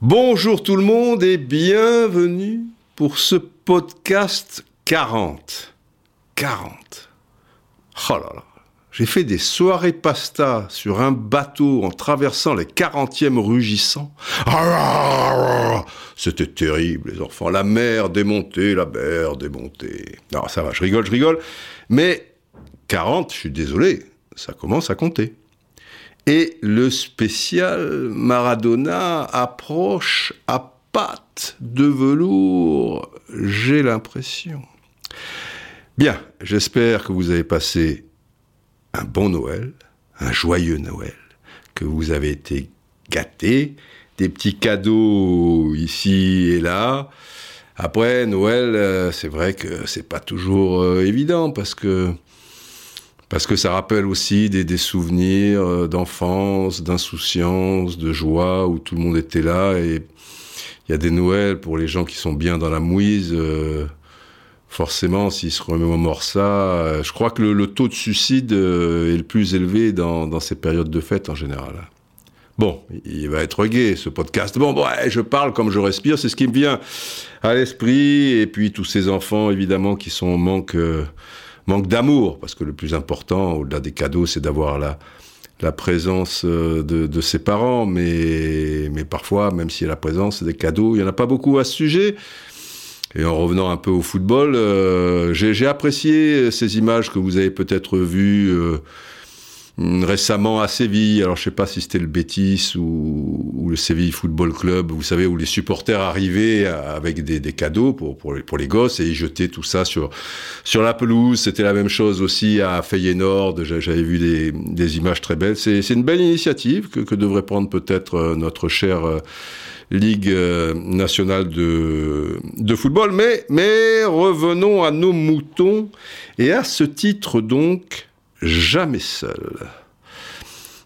Bonjour tout le monde et bienvenue pour ce podcast 40. 40. Oh là là. J'ai fait des soirées pasta sur un bateau en traversant les 40e rugissants. Ah C'était terrible, les enfants. La mer démontée, la mer démontée. Non, ça va, je rigole, je rigole. Mais 40, je suis désolé, ça commence à compter. Et le spécial Maradona approche à pattes de velours, j'ai l'impression. Bien, j'espère que vous avez passé un bon Noël, un joyeux Noël, que vous avez été gâtés, des petits cadeaux ici et là. Après Noël, euh, c'est vrai que c'est pas toujours euh, évident parce que parce que ça rappelle aussi des, des souvenirs euh, d'enfance, d'insouciance, de joie où tout le monde était là et il y a des Noëls pour les gens qui sont bien dans la mouise. euh, forcément, s'ils se remémorent ça, euh, je crois que le, taux de suicide euh, est le plus élevé dans, dans ces périodes de fête en général. Bon, il va être gai ce podcast. Bon, bon, ouais, je parle comme je respire, c'est ce qui me vient à l'esprit. Et puis tous ces enfants, évidemment, qui sont en manque, manque d'amour, parce que le plus important, au-delà des cadeaux, c'est d'avoir la, la présence euh, de, ses parents. Mais, mais parfois, même s'il y a la présence des cadeaux, il n'y en a pas beaucoup à ce sujet. Et en revenant un peu au football, euh, j'ai j'ai apprécié ces images que vous avez peut-être vues euh, récemment à Séville. Alors je sais pas si c'était le Betis ou, le Séville Football Club, vous savez, où les supporters arrivaient avec des, cadeaux pour, les, gosses et ils jetaient tout ça sur, sur la pelouse. C'était la même chose aussi à Feyenoord. J'a- J'avais vu des, images très belles. C'est une belle initiative que, que devrait prendre peut-être euh, notre cher... euh, Ligue euh, nationale de, de football. Mais, mais revenons à nos moutons. Et à ce titre donc, jamais seul.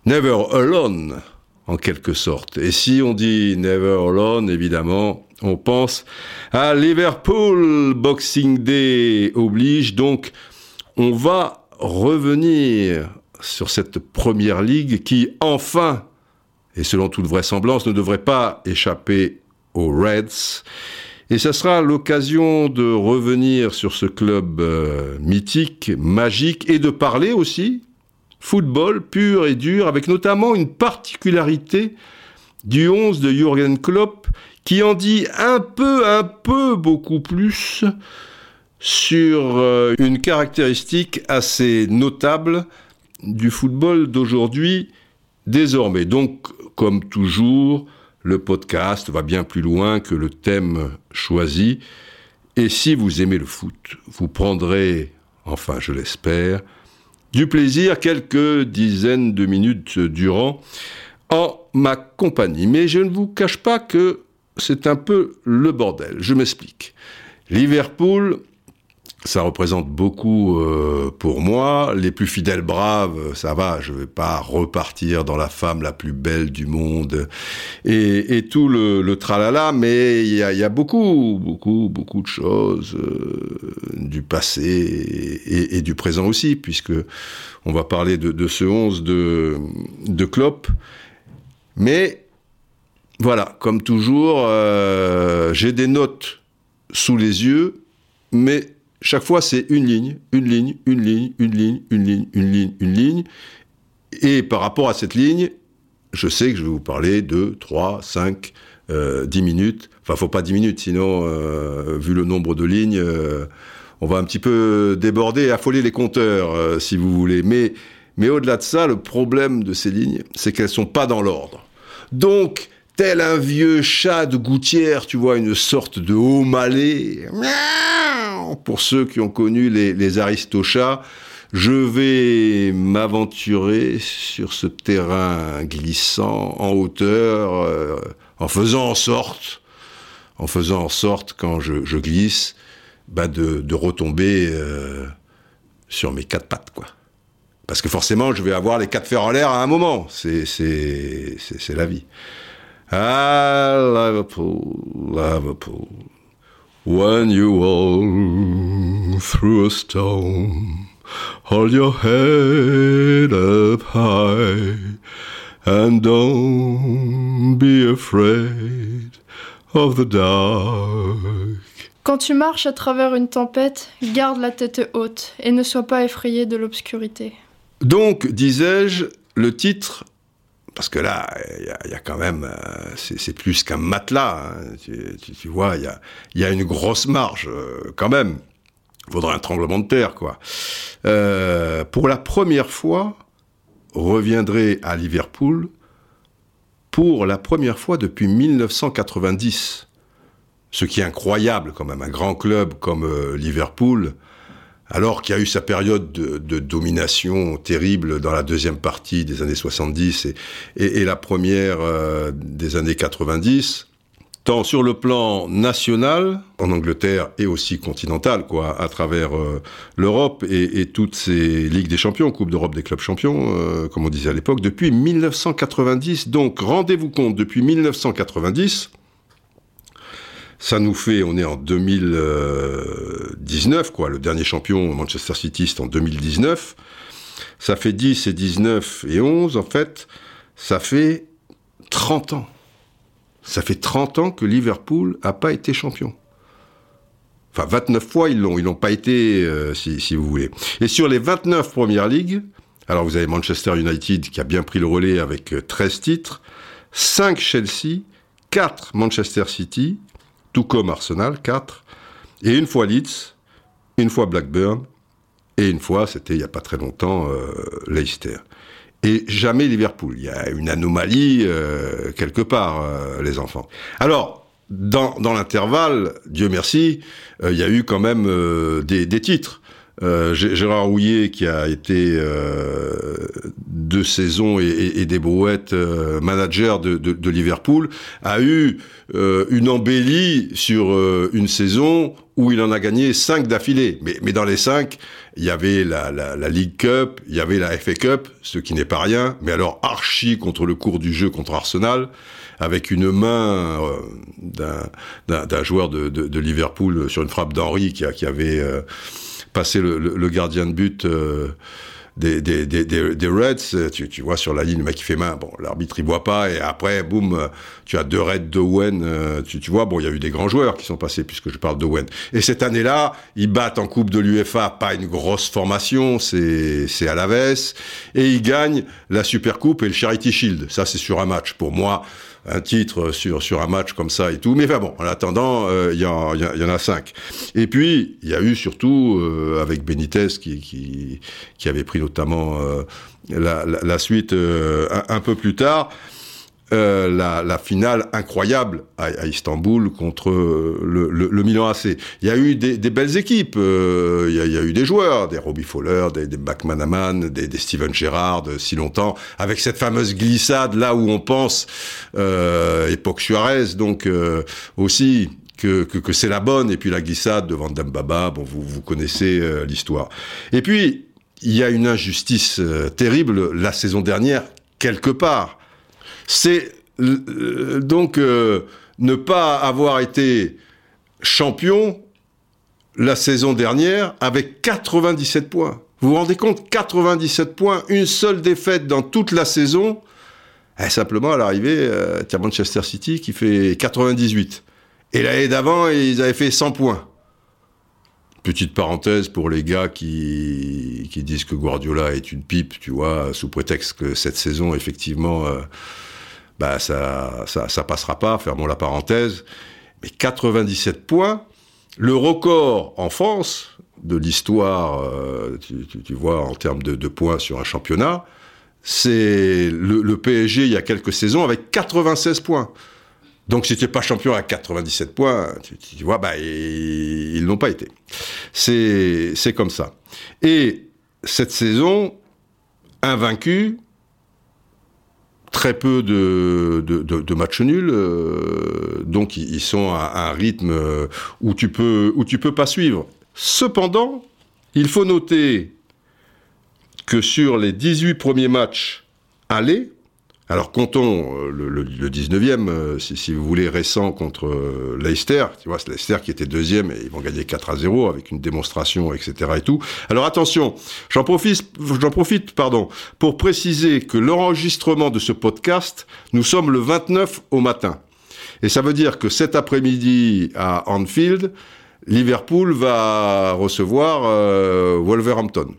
Never alone, en quelque sorte. Et si on dit never alone, évidemment, on pense à Liverpool. Boxing Day oblige. Donc, on va revenir sur cette première ligue qui, enfin, et selon toute vraisemblance, ne devrait pas échapper aux Reds. Et ça sera l'occasion de revenir sur ce club euh, mythique, magique, et de parler aussi football pur et dur, avec notamment une particularité du 11 de Jürgen Klopp, qui en dit un peu, un peu beaucoup plus sur euh, une caractéristique assez notable du football d'aujourd'hui, désormais. Donc, comme toujours, le podcast va bien plus loin que le thème choisi. Et si vous aimez le foot, vous prendrez, enfin je l'espère, du plaisir quelques dizaines de minutes durant en ma compagnie. Mais je ne vous cache pas que c'est un peu le bordel. Je m'explique. Liverpool, ça représente beaucoup euh, pour moi. Les plus fidèles braves, ça va, je vais pas repartir dans la femme la plus belle du monde et, et tout le, le tralala, mais il y a, y a beaucoup, beaucoup, beaucoup de choses euh, du passé et, et- et du présent aussi, puisque on va parler de, de ce 11 de, de Klopp. Mais voilà, comme toujours, euh, j'ai des notes sous les yeux, mais chaque fois, c'est une ligne, une ligne, une ligne, une ligne, une ligne, une ligne, une ligne. Et par rapport à cette ligne, je sais que je vais vous parler de 3, 5, euh, 10 minutes. Enfin, faut pas 10 minutes, sinon, euh, vu le nombre de lignes, euh, on va un petit peu déborder et affoler les compteurs, euh, si vous voulez. Mais, mais au-delà de ça, le problème de ces lignes, c'est qu'elles sont pas dans l'ordre. Donc, tel un vieux chat de gouttière, tu vois, une sorte de haut malais, pour ceux qui ont connu les, aristochats, je vais m'aventurer sur ce terrain glissant en hauteur, euh, en faisant en sorte, en faisant en sorte, quand je, glisse, bah de, retomber euh, sur mes quatre pattes. Parce que forcément, je vais avoir les quatre fers en l'air à un moment. C'est la vie. Ah, Liverpool, Liverpool. When you all threw a stone hold your head up high, and don't be afraid of the dark. Quand tu marches à travers une tempête, garde la tête haute et ne sois pas effrayé de l'obscurité. Donc, disais-je, le titre, parce que là, il y, a quand même, euh, c'est plus qu'un matelas, hein. tu, vois, il y a, une grosse marge, euh, quand même. Il faudrait un tremblement de terre, quoi. Euh, pour la première fois, reviendrait à Liverpool, pour la première fois depuis 1990 ce qui est incroyable quand même, un grand club comme Liverpool, alors qu'il y a eu sa période de, domination terrible dans la deuxième partie des années 70 et, la première euh, des années 90, tant sur le plan national, en Angleterre, et aussi continental, quoi, à travers euh, l'Europe et, et, toutes ces Ligues des Champions, Coupe d'Europe des clubs champions, comme on disait à l'époque, depuis 1990. Donc, rendez-vous compte, depuis 1990, ça nous fait, on est en 2019, quoi. Le dernier champion, Manchester City, c'est en 2019. Ça fait 10 et 19 et 11, en fait. Ça fait 30 ans. Ça fait 30 ans que Liverpool n'a pas été champion. Enfin, 29 fois, ils l'ont. Ils n'ont pas été, euh, si, si, vous voulez. Et sur les 29 premières ligues, alors vous avez Manchester United qui a bien pris le relais avec 13 euh, titres, 5 Chelsea, 4 Manchester City, tout comme Arsenal, 4, et une fois Leeds, une fois Blackburn, et une fois, c'était il n'y a pas très longtemps, euh, Leicester. Et jamais Liverpool. Il y a une anomalie euh, quelque part, euh, les enfants. Alors, dans, dans l'intervalle, Dieu merci, il y a eu quand même des, des, titres. Euh, Gérard Rouillet, qui a été euh, deux saisons et, des brouettes euh, manager de, Liverpool, a eu une embellie sur une saison où il en a gagné cinq d'affilée. Mais, dans les cinq, il y avait la, la, League Cup, il y avait la FA Cup, ce qui n'est pas rien, mais alors archi contre le cours du jeu contre Arsenal, avec une main d'un joueur de, Liverpool sur une frappe d'Henry qui, qui avait passer le, gardien de but euh, des, des, des, Reds, tu, tu, vois sur la ligne le mec qui fait main, bon l'arbitre il voit pas. Et après boum tu as deux Reds de Wen, euh, tu, tu vois. Bon il y a eu des grands joueurs qui sont passés puisque je parle de Wen. Et cette année-là ils battent en coupe de l'UFA pas une grosse formation, c'est c'est à la veste et ils gagnent la Super Coupe et le Charity Shield. Ça c'est sur un match. Pour moi un titre sur, sur un match comme ça et tout. Mais enfin bon, en attendant, euh, il y, en, y, en a cinq. Et puis, il y a eu surtout, euh, avec Benitez, qui, qui, qui, avait pris notamment euh, la, la, la, suite un, un, peu plus tard, euh, la, finale incroyable à, Istanbul contre le, le, Milan AC. Il y a eu des, belles équipes, euh, il, y a, eu des joueurs, des Robbie Fowler, des, des McManaman, des, des Steven Gerrard, si longtemps, avec cette fameuse glissade là où on pense euh, époque Suarez, donc aussi que, que, c'est la bonne, et puis la glissade devant Dambaba, bon, vous, vous connaissez l'histoire. Et puis, il y a une injustice terrible la saison dernière, quelque part c'est euh, donc euh, ne pas avoir été champion la saison dernière avec 97 points. Vous vous rendez compte 97 points, une seule défaite dans toute la saison. Eh, simplement, à l'arrivée, euh, Manchester City qui fait 98. Et l'année d'avant, ils avaient fait 100 points. Petite parenthèse pour les gars qui, qui disent que Guardiola est une pipe, tu vois, sous prétexte que cette saison, effectivement, bah ça, ça, ça passera pas, fermons la parenthèse. Mais 97 points, le record en France de l'histoire, euh, tu, vois, en termes de, points sur un championnat, c'est le, PSG il y a quelques saisons avec 96 points. Donc si tu n'es pas champion à 97 points, tu, tu vois, bah, ils, ils n'ont pas été. C'est comme ça. Et cette saison, invaincu, très peu de, matchs nuls, euh, donc ils sont à, un rythme euh, où tu peux où tu peux pas suivre. Cependant, il faut noter que sur les 18 premiers matchs allés, Alors comptons euh, le, le, le 19e, euh, si, vous voulez, récent contre euh, Leicester. Tu vois, c'est Leicester qui était deuxième et ils vont gagner 4 à 0 avec une démonstration, etc. et tout. Alors attention, j'en profite, j'en profite, pardon, pour préciser que l'enregistrement de ce podcast, nous sommes le 29 au matin. Et ça veut dire que cet après-midi à Anfield, Liverpool va recevoir Wolverhampton.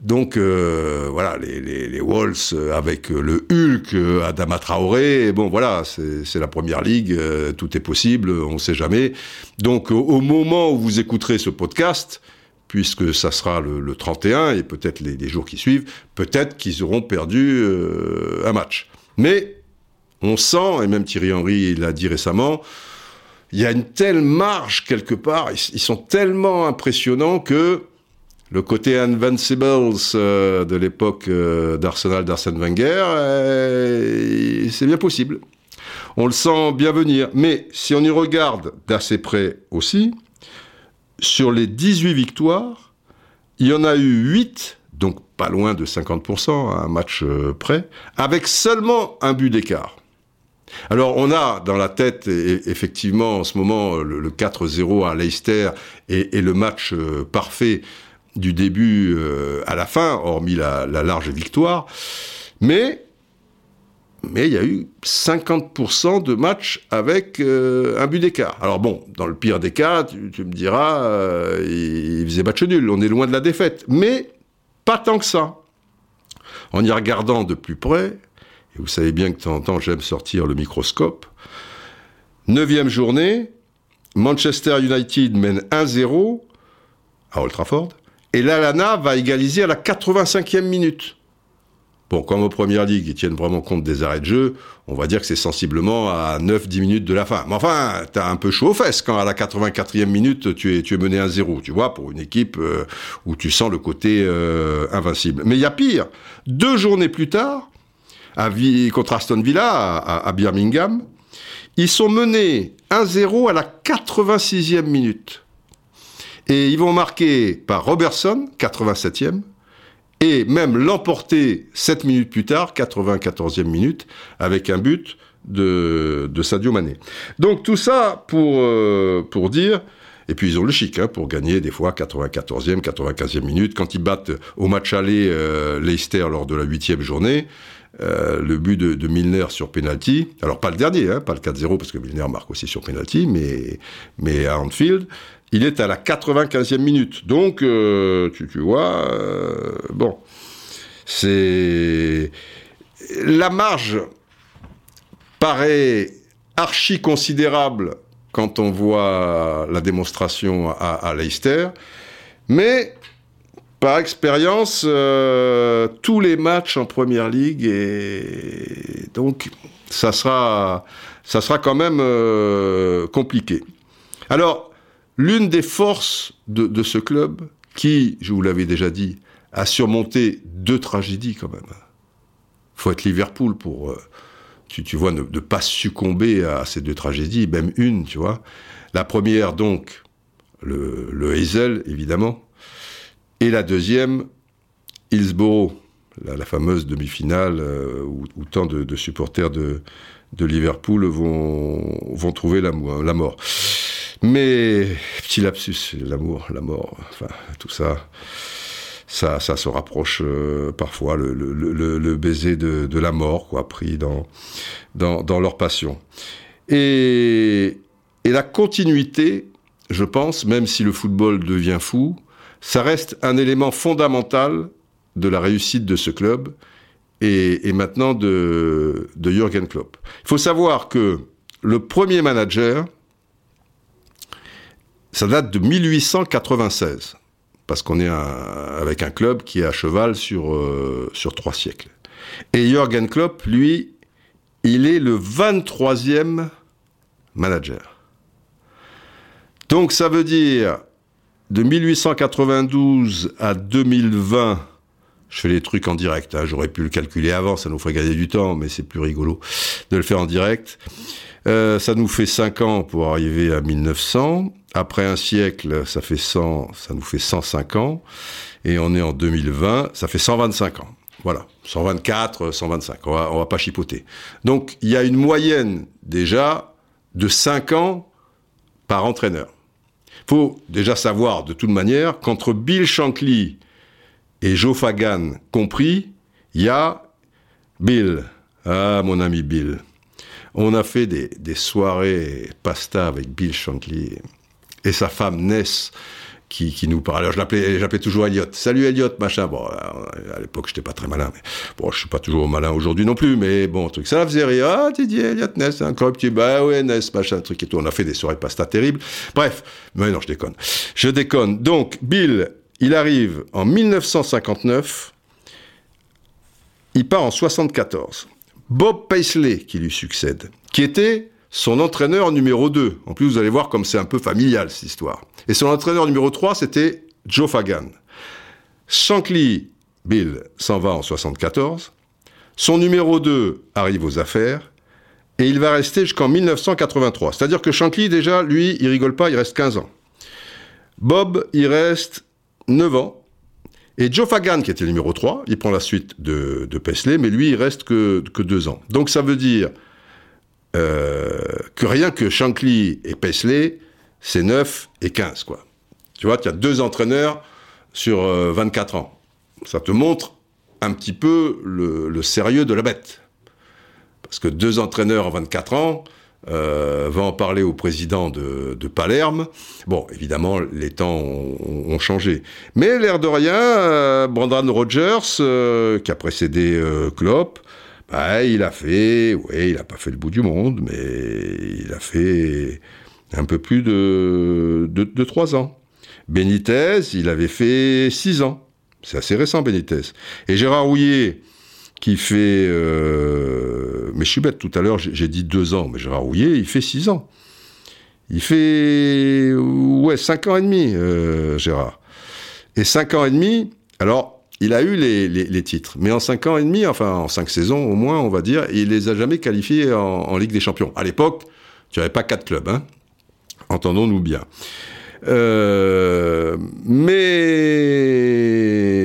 Donc euh, voilà, les, Wolves avec le Hulk, Adama Traoré, bon voilà, c'est la première ligue, euh, tout est possible, on ne sait jamais. Donc au, moment où vous écouterez ce podcast, puisque ça sera le, le 31 et peut-être les, jours qui suivent, peut-être qu'ils auront perdu euh, un match. Mais on sent, et même Thierry Henry l'a dit récemment, il y a une telle marge quelque part, ils sont tellement impressionnants que le côté Invincibles euh, de l'époque euh, d'Arsenal d'Arsène Wenger, euh, c'est bien possible. On le sent bien venir. Mais si on y regarde d'assez près aussi, sur les 18 victoires, il y en a eu 8, donc pas loin de 50%, à un match près, avec seulement un but d'écart. Alors on a dans la tête effectivement en ce moment le, le 4-0 à Leicester et, le match parfait du début euh, à la fin, hormis la, la large victoire. Mais il y a eu 50% de matchs avec euh, un but d'écart. Alors bon, dans le pire des cas, tu, me diras, euh, il faisait match nul, on est loin de la défaite. Mais pas tant que ça. En y regardant de plus près, et vous savez bien que de temps en temps j'aime sortir le microscope, neuvième journée, Manchester United mène 1-0 à Old Trafford, et l'Alana va égaliser à la 85e minute. Bon, comme aux premières ligues, ils tiennent vraiment compte des arrêts de jeu, on va dire que c'est sensiblement à 9-10 minutes de la fin. Mais enfin, t'as un peu chaud aux fesses quand à la 84e minute, tu es, mené à 0, tu vois, pour une équipe euh, où tu sens le côté euh, invincible. Mais il y a pire. Deux journées plus tard, à, contre Aston Villa, à, à Birmingham, ils sont menés 1-0 à la 86e minute. Et ils vont marquer par Robertson, 87e, et même l'emporter 7 minutes plus tard, 94e minute, avec un but de, Sadio Mané. Donc tout ça pour, euh, pour dire, et puis ils ont le chic hein, pour gagner des fois 94e, 95e minute. Quand ils battent au match aller euh, Leicester lors de la huitième journée, euh, le but de, de, Milner sur penalty, alors pas le dernier, hein, pas le 4-0 parce que Milner marque aussi sur penalty, mais, mais à Anfield, il est à la 95e minute. Donc, euh, tu, vois, euh, bon, c'est... La marge paraît archi considérable quand on voit la démonstration à, Leicester, mais par expérience, euh, tous les matchs en première ligue et donc ça sera, ça sera quand même compliqué. Alors, L'une des forces de, ce club, qui, je vous l'avais déjà dit, a surmonté deux tragédies quand même. faut être Liverpool pour, euh, tu, vois, ne, pas succomber à ces deux tragédies, même une, tu vois. La première, donc, le, Hazel, évidemment. Et la deuxième, Hillsborough, la, fameuse demi-finale euh, où, tant de, supporters de, Liverpool vont, trouver la mort. Mais, petit lapsus, l'amour, la mort, enfin, tout ça, ça, ça se rapproche euh, parfois, le, baiser de, la mort, quoi, pris dans, dans, leur passion. Et, la continuité, je pense, même si le football devient fou, ça reste un élément fondamental de la réussite de ce club et, et maintenant de, de Jürgen Klopp. Il faut savoir que le premier manager, ça date de 1896, parce qu'on est avec un club qui est à cheval sur, euh, sur trois siècles. Et Jürgen Klopp, lui, il est le 23e manager. Donc ça veut dire de 1892 à 2020, je fais les trucs en direct, hein, j'aurais pu le calculer avant, ça nous ferait gagner du temps, mais c'est plus rigolo de le faire en direct. Euh, ça nous fait 5 ans pour arriver à 1900. Après un siècle, ça fait 100, ça nous fait 105 ans. Et on est en 2020, ça fait 125 ans. Voilà, 124, 125, on va, on va pas chipoter. Donc il y a une moyenne déjà de 5 ans par entraîneur. Faut déjà savoir de toute manière qu'entre Bill Shankly et Joe Fagan compris, il y a Bill. Ah, mon ami Bill. On a fait des, des soirées pasta avec Bill Shankly et sa femme Ness qui, qui nous parlait. Alors, je l'appelais, j'appelais toujours Elliot. Salut Elliot, machin. Bon, à l'époque, j'étais pas très malin, mais bon, je suis pas toujours malin aujourd'hui non plus, mais bon, truc. Ça faisait rire. Ah, Didier, Elliot, Ness, un petit, bah ouais, Ness, machin, truc et tout. On a fait des soirées pasta terribles. Bref. Mais non, je déconne. Je déconne. Donc, Bill, il arrive en 1959. Il part en 74. Bob Paisley qui lui succède, qui était son entraîneur numéro 2. En plus, vous allez voir comme c'est un peu familial, cette histoire. Et son entraîneur numéro 3, c'était Joe Fagan. Shankly, Bill, s'en va en 74. Son numéro 2 arrive aux affaires. Et il va rester jusqu'en 1983. C'est-à-dire que Shankly, déjà, lui, il rigole pas, il reste 15 ans. Bob, il reste 9 ans. Et Joe Fagan, qui était le numéro 3, il prend la suite de, de Paisley, mais lui, il reste que, que 2 ans. Donc ça veut dire euh, que rien que Shankly et Paisley, c'est 9 et 15, quoi. Tu vois, tu as deux entraîneurs sur 24 euh, ans. Ça te montre un petit peu le, sérieux de la bête. Parce que deux entraîneurs en 24 ans, euh, va en parler au président de, Palerme. Bon, évidemment, les temps ont, changé. Mais l'air de rien, Brandon Rogers, qui a précédé Klopp, il a fait, oui, il n'a pas fait le bout du monde, mais il a fait un peu plus de, de, 3 ans. Benitez, il avait fait 6 ans. C'est assez récent, Benitez. Et Gérard Rouillet, qui fait... Euh, mais je suis bête, tout à l'heure, j'ai dit 2 ans, mais Gérard Rouillet, il fait 6 ans. Il fait... Ouais, 5 ans et demi, euh, Gérard. Et 5 ans et demi, alors il a eu les, titres, mais en cinq ans et demi, enfin en cinq saisons au moins, on va dire, il les a jamais qualifiés en, Ligue des Champions. À l'époque, tu n'avais pas quatre clubs, hein entendons-nous bien. Euh, mais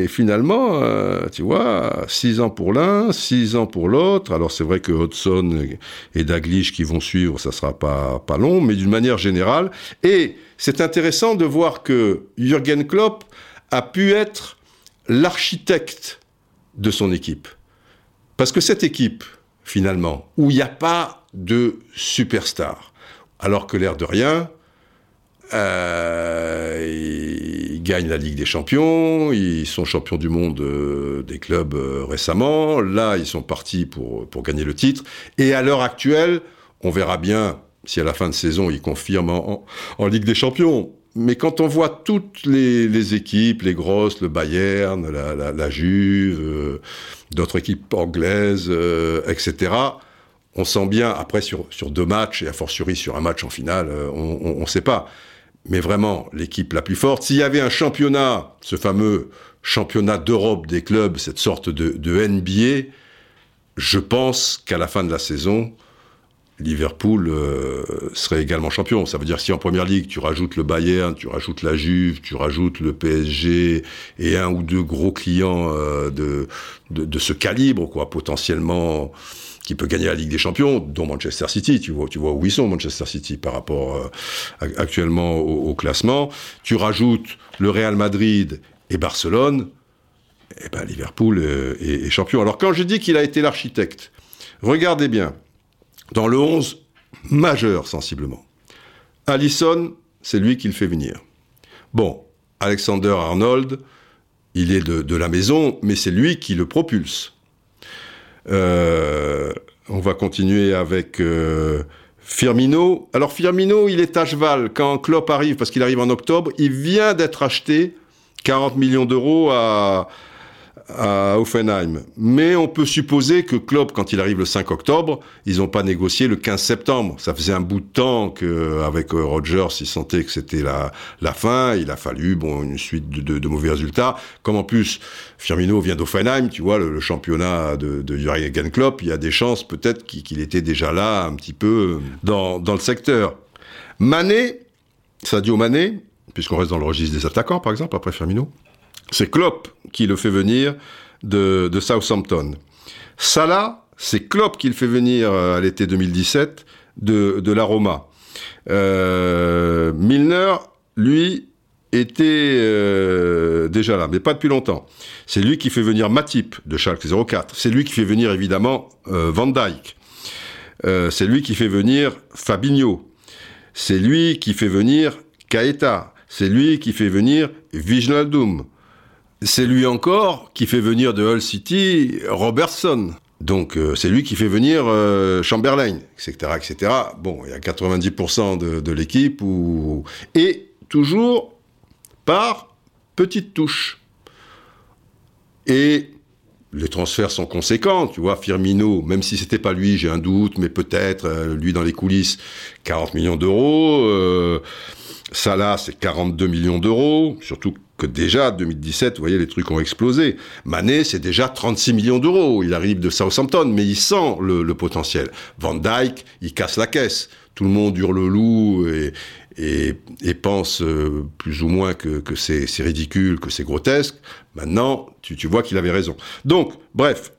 finalement, euh, tu vois, six ans pour l'un, six ans pour l'autre. Alors c'est vrai que Hudson et Daglish qui vont suivre, ça sera pas pas long, mais d'une manière générale. Et c'est intéressant de voir que Jürgen Klopp a pu être l'architecte de son équipe. Parce que cette équipe, finalement, où il n'y a pas de superstar, alors que l'air de rien, euh, ils la Ligue des Champions, ils sont champions du monde euh, des clubs euh, récemment, là ils sont partis pour, pour gagner le titre, et à l'heure actuelle, on verra bien si à la fin de saison ils confirment en Ligue des Champions mais quand on voit toutes les, équipes, les grosses, le Bayern, la, Juve, euh, d'autres équipes anglaises, euh, etc., on sent bien, après sur, deux matchs, et a fortiori sur un match en finale, euh, on ne sait pas. Mais vraiment, l'équipe la plus forte, s'il y avait un championnat, ce fameux championnat d'Europe des clubs, cette sorte de NBA, je pense qu'à la fin de la saison, Liverpool euh, serait également champion. Ça veut dire si en première ligue tu rajoutes le Bayern, tu rajoutes la Juve, tu rajoutes le PSG et un ou deux gros clients euh, de, ce calibre, quoi, potentiellement qui peut gagner la Ligue des Champions, dont Manchester City. Tu vois, tu vois où ils sont Manchester City par rapport euh, actuellement au, classement. Tu rajoutes le Real Madrid et Barcelone. Et eh ben Liverpool est champion. Alors quand je dis qu'il a été l'architecte, regardez bien dans le 11 majeur sensiblement. Allison, c'est lui qui le fait venir. Bon, Alexander Arnold, il est de, la maison, mais c'est lui qui le propulse. Euh, on va continuer avec euh, Firmino. Alors Firmino, il est à cheval. Quand Klopp arrive, parce qu'il arrive en octobre, il vient d'être acheté 40 millions d'euros à, à Offenheim. Mais on peut supposer que Klopp, quand il arrive le 5 octobre, ils n'ont pas négocié le 15 septembre. Ça faisait un bout de temps qu'avec euh, Rogers, ils sentaient que c'était la, la fin. Il a fallu bon une suite de, mauvais résultats. Comme en plus, Firmino vient d'Offenheim, tu vois, le, championnat de, de Jurgen Klopp, il y a des chances peut-être qu'il était déjà là un petit peu dans, dans le secteur. Mané, Sadio Mané, puisqu'on reste dans le registre des attaquants par exemple, après Firmino, c'est Klopp qui le fait venir de, de Southampton. Salah, c'est Klopp qui le fait venir à l'été 2017 de, de la Roma. Euh, Milner, lui, était euh, déjà là, mais pas depuis longtemps. C'est lui qui fait venir Matip de Schalke 04. C'est lui qui fait venir évidemment euh, Van Dijk. Euh, c'est lui qui fait venir Fabinho. C'est lui qui fait venir Caeta. C'est lui qui fait venir Wijnaldum. C'est lui encore qui fait venir de Hull City Robertson. Donc euh, c'est lui qui fait venir euh, Chamberlain, etc., etc. Bon, il y a 90% de, l'équipe où... et toujours par petites touches. Et les transferts sont conséquents, tu vois, Firmino, même si c'était pas lui, j'ai un doute, mais peut-être, euh, lui dans les coulisses, 40 millions d'euros, Salah, c'est 42 millions d'euros, surtout que déjà, 2017, vous voyez, les trucs ont explosé. Mané, c'est déjà 36 millions d'euros, il arrive de Southampton, mais il sent le, potentiel. Van Dyke, il casse la caisse tout le monde hurle le loup et, pense euh, plus ou moins que, c'est ridicule, que c'est grotesque. Maintenant, tu, vois qu'il avait raison. Donc, bref,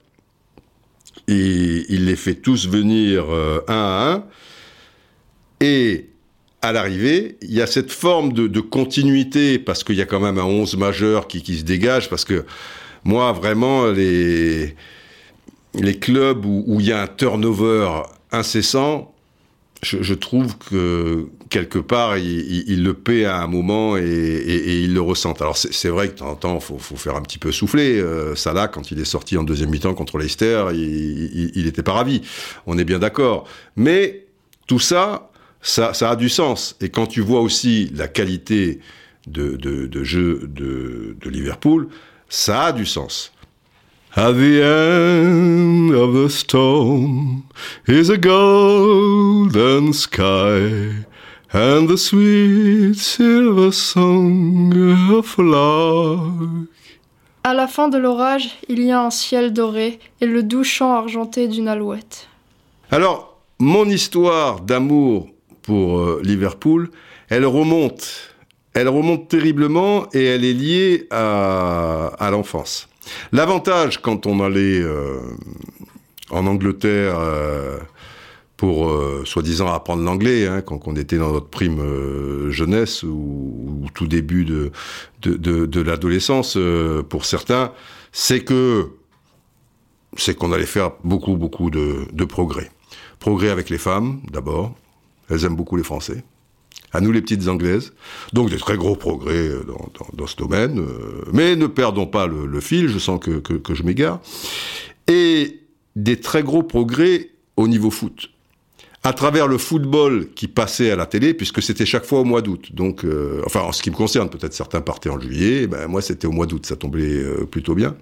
et il les fait tous venir euh, un à un. Et à l'arrivée, il y a cette forme de, continuité, parce qu'il y a quand même un 11 majeur qui, se dégage, parce que moi, vraiment, les, clubs où, il y a un turnover incessant, je, trouve que quelque part, il, il, il, le paie à un moment et, et, et il le ressent. Alors c'est vrai que de temps en temps, faut, faut faire un petit peu souffler. Euh, Salah, quand il est sorti en deuxième mi-temps contre Leicester, il n'était pas ravi. On est bien d'accord. Mais tout ça, ça, ça, a du sens. Et quand tu vois aussi la qualité de, de, de jeu de, de Liverpool, ça a du sens. At the end of the storm is a golden sky and the sweet silver song of lark. À la fin de l'orage, il y a un ciel doré et le doux chant argenté d'une alouette. Alors, mon histoire d'amour pour euh, Liverpool, elle remonte, elle remonte terriblement et elle est liée à, l'enfance. L'avantage quand on allait euh, en Angleterre euh, pour soi-disant apprendre l'anglais, hein, quand on était dans notre prime jeunesse ou, ou, tout début de, l'adolescence, pour certains, c'est que c'est qu'on allait faire beaucoup, beaucoup de progrès. Progrès avec les femmes, d'abord. Elles aiment beaucoup les Français à nous les petites anglaises. Donc des très gros progrès dans, dans, ce domaine. Euh, mais ne perdons pas le, fil, je sens que je m'égare. Et des très gros progrès au niveau foot à travers le football qui passait à la télé, puisque c'était chaque fois au mois d'août. Donc, euh, enfin, en ce qui me concerne, peut-être certains partaient en juillet, ben moi c'était au mois d'août, ça tombait euh, plutôt bien,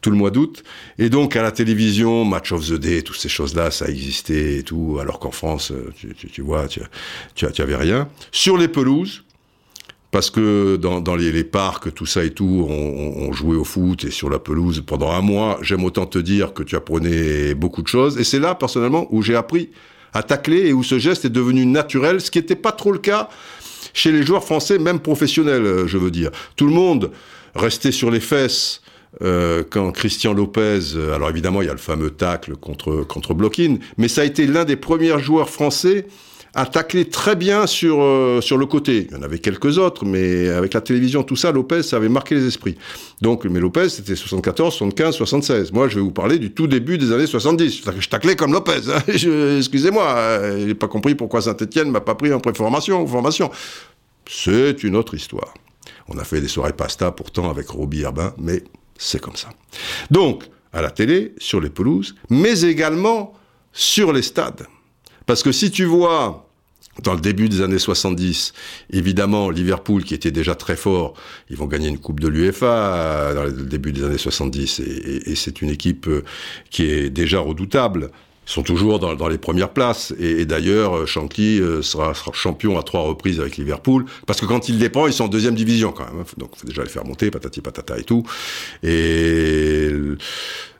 tout le mois d'août. Et donc à la télévision, Match of the Day, toutes ces choses-là, ça existait et tout, alors qu'en France, euh, tu, tu, tu, vois, tu, tu, tu avais rien. Sur les pelouses, parce que dans, dans les, parcs, tout ça et tout, on, on, jouait au foot et sur la pelouse pendant un mois. J'aime autant te dire que tu apprenais beaucoup de choses. Et c'est là, personnellement, où j'ai appris à tacler et où ce geste est devenu naturel, ce qui n'était pas trop le cas chez les joueurs français, même professionnels, euh, je veux dire. Tout le monde restait sur les fesses euh, quand Christian Lopez, euh, alors évidemment il y a le fameux tacle contre, contre Blokin, mais ça a été l'un des premiers joueurs français a taclé très bien sur, euh, sur le côté. Il y en avait quelques autres, mais avec la télévision, tout ça, Lopez, ça avait marqué les esprits. Donc, mais Lopez, c'était 74, 75, 76. Moi, je vais vous parler du tout début des années 70. Je taclais comme Lopez. Hein. Excusez-moi, euh, j'ai pas compris pourquoi Saint-Etienne m'a pas pris en préformation formation. C'est une autre histoire. On a fait des soirées pasta pourtant avec Roby Herbin, mais c'est comme ça. Donc, à la télé, sur les pelouses, mais également sur les stades. Parce que si tu vois, dans le début des années 70, évidemment, Liverpool, qui était déjà très fort, ils vont gagner une Coupe de l'UEFA dans le début des années 70, et, c'est une équipe euh, qui est déjà redoutable. Ils sont toujours dans, les premières places. Et, d'ailleurs, Shankly euh, sera, sera, champion à trois reprises avec Liverpool. Parce que quand il les prend, ils sont en deuxième division quand même. Donc, il faut déjà les faire monter, patati patata et tout. Et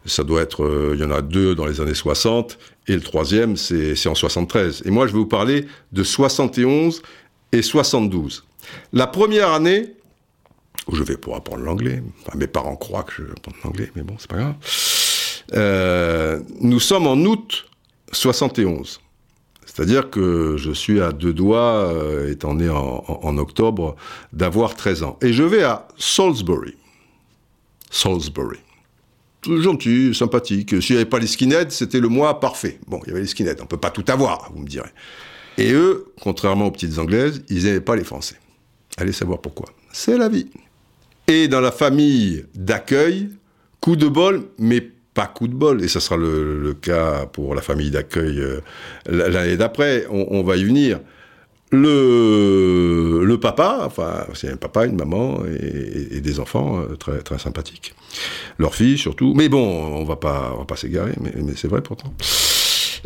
ça doit être, euh, il y en a deux dans les années 60, et le troisième, c'est en 73. Et moi, je vais vous parler de 71 et 72. La première année, où je vais pour apprendre l'anglais. Mes parents croient que je vais apprendre l'anglais, mais bon, c'est pas grave. Euh, nous sommes en août 71. C'est-à-dire que je suis à deux doigts, euh, étant né en octobre, d'avoir 13 ans. Et je vais à Salisbury. Salisbury. Tout gentil, sympathique. S'il n'y avait pas les skinheads, c'était le mois parfait. Bon, il y avait les skinheads, on peut pas tout avoir, vous me direz. Et eux, contrairement aux petites anglaises, ils n'aimaient pas les Français. Allez savoir pourquoi. C'est la vie. Et dans la famille d'accueil, coup de bol, mais pas coup de bol, et ça sera le, cas pour la famille d'accueil euh, l'année d'après, on, va y venir. Le, papa, enfin, c'est un papa, une maman et, des enfants euh, très, très sympathiques. Leur fille surtout. Mais bon, on va pas, on va pas s'égarer, mais, mais c'est vrai pourtant.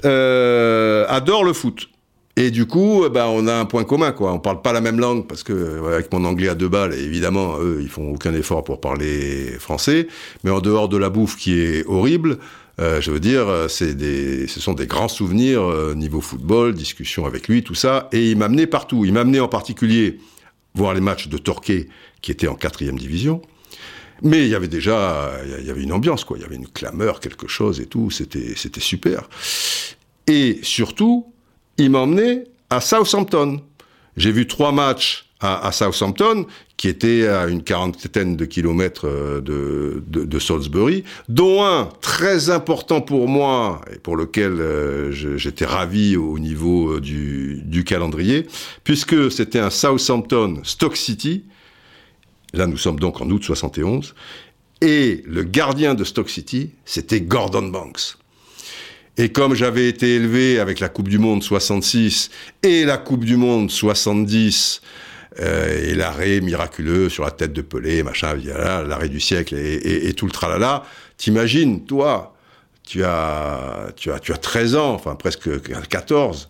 Euh, adore le foot. Et du coup, ben, on a un point commun, quoi. On parle pas la même langue parce que avec mon anglais à deux balles, évidemment, eux, ils font aucun effort pour parler français. Mais en dehors de la bouffe qui est horrible, euh, je veux dire, c'est des, ce sont des grands souvenirs euh, niveau football, discussion avec lui, tout ça. Et il m'a amené partout. Il m'a amené en particulier voir les matchs de Torquay qui étaient en quatrième division. Mais il y avait déjà, il y avait une ambiance, quoi. Il y avait une clameur, quelque chose et tout. C'était, c'était super. Et surtout, il m'a emmené à Southampton. J'ai vu trois matchs à, Southampton, qui étaient à une quarantaine de kilomètres euh, de, Salisbury, dont un très important pour moi et pour lequel euh, j'étais ravi au niveau euh, du, du calendrier, puisque c'était un Southampton Stock City. Là, nous sommes donc en août 71. Et le gardien de Stock City, c'était Gordon Banks. Et comme j'avais été élevé avec la Coupe du Monde 66 et la Coupe du Monde 70, euh, et l'arrêt miraculeux sur la tête de Pelé, machin, l'arrêt du siècle et, tout le tralala, t'imagines, toi, tu as, tu as, tu as 13 ans, enfin presque 14,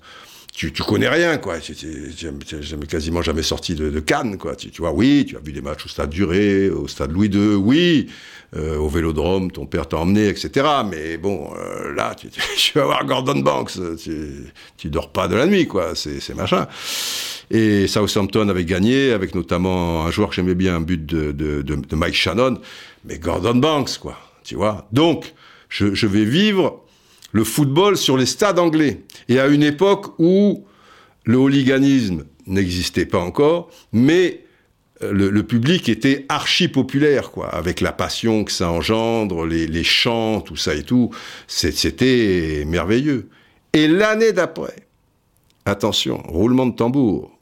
tu, tu connais rien, quoi. Jamais, quasiment jamais sorti de, de Cannes, quoi. Tu, tu, vois, oui, tu as vu des matchs au stade Duré, au stade Louis II, oui, euh, au Vélodrome, ton père t'a emmené, etc. Mais bon, euh, là, tu, tu, vas voir Gordon Banks, tu, dors pas de la nuit, quoi. C'est machin. Et Southampton avait gagné, avec notamment un joueur que j'aimais bien, un but de, de, de, Mike Shannon, mais Gordon Banks, quoi. Tu vois? Donc, je, je vais vivre le football sur les stades anglais. Et à une époque où le hooliganisme n'existait pas encore, mais euh, le, public était archi populaire, quoi, avec la passion que ça engendre, les, les chants, tout ça et tout. C'était merveilleux. Et l'année d'après, attention, roulement de tambour.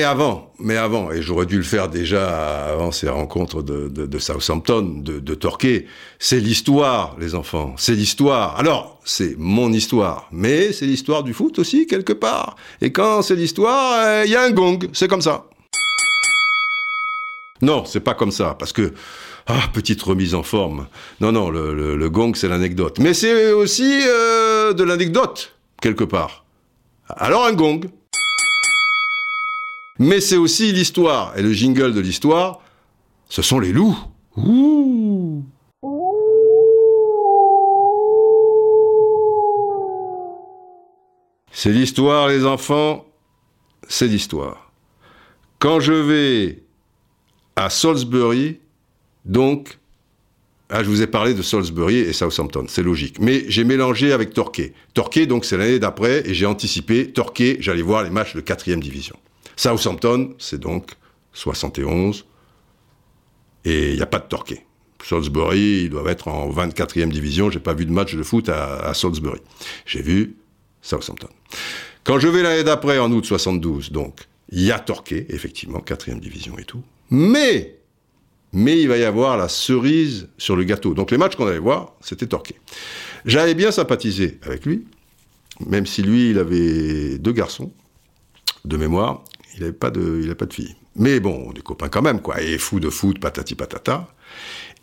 Mais avant, mais avant, et j'aurais dû le faire déjà avant ces rencontres de, Southampton, de, de Torquay, c'est l'histoire, les enfants, c'est l'histoire. Alors, c'est mon histoire, mais c'est l'histoire du foot aussi, quelque part. Et quand c'est l'histoire, euh, il y a un gong, c'est comme ça. Non, c'est pas comme ça, parce que, ah, petite remise en forme. Non, non, le, le, gong, c'est l'anecdote. Mais c'est aussi euh, de l'anecdote, quelque part. Alors un gong, mais c'est aussi l'histoire. Et le jingle de l'histoire, ce sont les loups. C'est l'histoire, les enfants, c'est l'histoire. Quand je vais à Salisbury, donc, ah, je vous ai parlé de Salisbury et Southampton, c'est logique. Mais j'ai mélangé avec Torquay. Torquay, donc, c'est l'année d'après, et j'ai anticipé. Torquay, j'allais voir les matchs de quatrième division. Southampton, c'est donc 71, et il n'y a pas de Torquay. Salisbury, ils doivent être en 24e division. J'ai pas vu de match de foot à, Salisbury. J'ai vu Southampton. Quand je vais l'année d'après, en août 72, donc, il y a Torquay, effectivement, 4e division et tout. Mais, mais il va y avoir la cerise sur le gâteau. Donc les matchs qu'on allait voir, c'était Torquay. J'avais bien sympathisé avec lui, même si lui, il avait deux garçons de mémoire il n'avait pas de, pas de fille. Mais bon, des copains quand même, quoi. Et fou de foot, patati patata.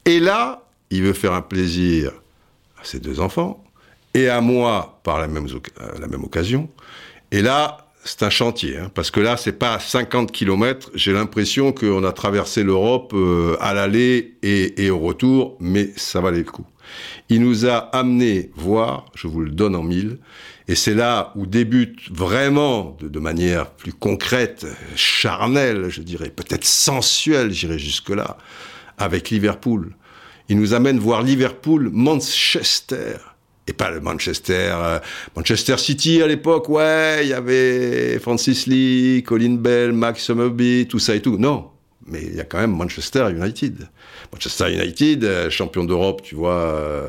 Et là, il veut faire un plaisir à ses deux enfants et à moi par la même, euh, la même occasion. Et là, c'est un chantier, hein, parce que là, c'est pas 50 km. J'ai l'impression qu'on a traversé l'Europe euh, à l'aller et, au retour, mais ça valait le coup. Il nous a amené voir, je vous le donne en mille, et c'est là où débute vraiment, de, de manière plus concrète, charnelle, je dirais, peut-être sensuelle, j'irai jusque-là, avec Liverpool. Il nous amène voir Liverpool-Manchester et pas le Manchester. Euh, Manchester City à l'époque, ouais, il y avait Francis Lee, Colin Bell, Max Summerby, tout ça et tout. Non, mais il y a quand même Manchester United. Manchester United, euh, champion d'Europe, tu vois, euh,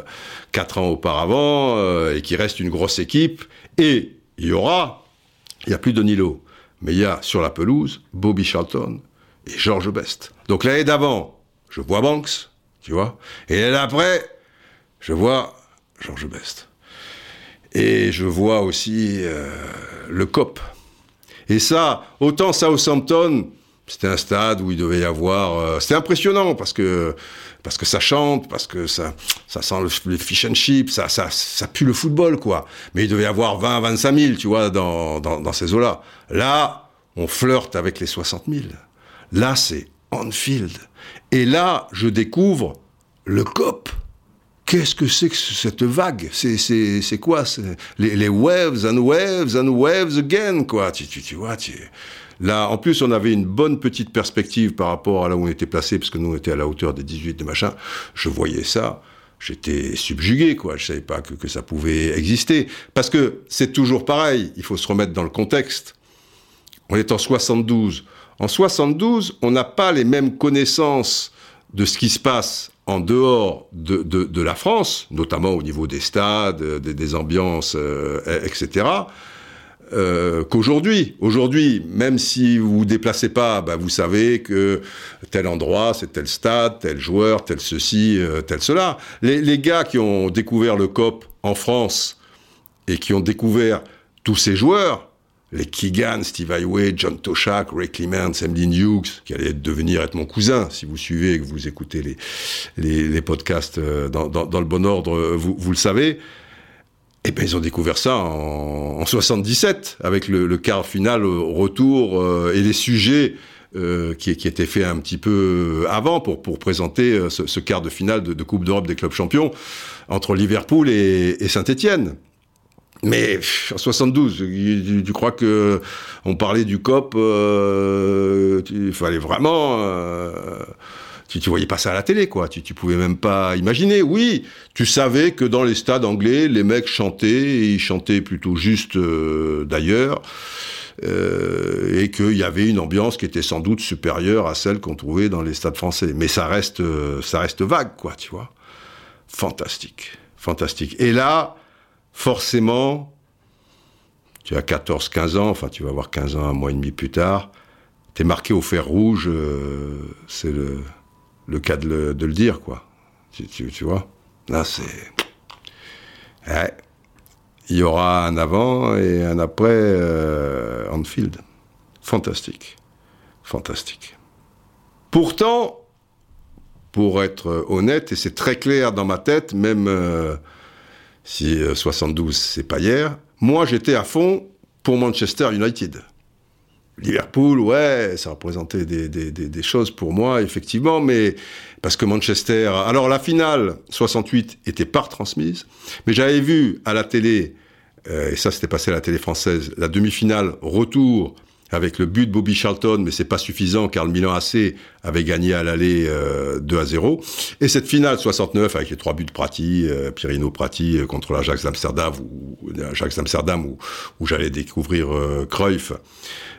quatre ans auparavant, et qui reste une grosse équipe. Et il y aura, il n'y a plus de Nilo, mais il y a sur la pelouse Bobby Charlton et George Best. Donc l'année d'avant, je vois Banks, tu vois, et l'année d'après, je vois Georges Best. Et je vois aussi euh, le COP. Et ça, autant Southampton, c'était un stade où il devait y avoir... Euh, c'était impressionnant parce que, parce que ça chante, parce que ça, ça sent le, fish and chips, ça, ça, ça pue le football, quoi. Mais il devait y avoir 20 25 000, tu vois, dans, dans, dans ces eaux-là. Là, on flirte avec les 60 000. Là, c'est Anfield. Et là, je découvre le COP. Qu'est-ce que c'est que cette vague? C'est quoi? Les, les, waves and waves and waves again, quoi. Tu, tu, tu vois, tu... Là, en plus, on avait une bonne petite perspective par rapport à là où on était placé, parce que nous, on était à la hauteur des 18 de machin. Je voyais ça, j'étais subjugué, quoi. Je savais pas que, que ça pouvait exister. Parce que c'est toujours pareil, il faut se remettre dans le contexte. On est en 72. En 72, on n'a pas les mêmes connaissances de ce qui se passe en dehors de, de, la France, notamment au niveau des stades, des, des ambiances, euh, etc., euh, qu'aujourd'hui. Aujourd'hui, même si vous vous déplacez pas, bah, vous savez que tel endroit, c'est tel stade, tel joueur, tel ceci, euh, tel cela. Les, gars qui ont découvert le COP en France et qui ont découvert tous ces joueurs, les Keegan, Steve Highway, John Toshak, Ray Clements, Emlyn Hughes, qui allait devenir être mon cousin, si vous suivez et que vous écoutez les, les, podcasts euh, dans, dans, le bon ordre, euh, vous, vous le savez. Eh ben, ils ont découvert ça en, en 77, avec le, quart final au retour euh, et les sujets euh, qui, qui étaient faits un petit peu avant pour, pour présenter euh, ce, quart de finale de, de Coupe d'Europe des clubs champions entre Liverpool et, et Saint-Étienne. Mais en 72, tu, crois que on parlait du COP, euh, il fallait vraiment, euh, tu, voyais pas ça à la télé, quoi. Tu, pouvais même pas imaginer. Oui, tu savais que dans les stades anglais, les mecs chantaient, et ils chantaient plutôt juste euh, d'ailleurs, euh, et qu'il y avait une ambiance qui était sans doute supérieure à celle qu'on trouvait dans les stades français. Mais ça reste, ça reste vague, quoi, tu vois. Fantastique, fantastique. Et là forcément, tu as 14, 15 ans, enfin tu vas avoir 15 ans, un mois et demi plus tard, tu es marqué au fer rouge, euh, c'est le, le, cas de le, dire, quoi. Tu, tu, vois? Là, c'est... Il y aura un avant et un après euh, Anfield. Fantastique. Fantastique. Pourtant, pour être honnête, et c'est très clair dans ma tête, même... Euh, si 72 euh, c'est pas hier, moi j'étais à fond pour Manchester United. Liverpool, ouais, ça représentait des, des, des, choses pour moi, effectivement, mais parce que Manchester. Alors la finale 68 était pas retransmise, mais j'avais vu à la télé, euh, et ça c'était passé à la télé française, la demi-finale retour avec le but de Bobby Charlton, mais c'est pas suffisant car le Milan AC avait gagné à l'aller euh, 2 à 0. Et cette finale 69 avec les trois buts de Prati, euh, Pirino Prati euh, contre l'Ajax d'Amsterdam, ou l'Ajax d'Amsterdam où, où j'allais découvrir euh, Cruyff,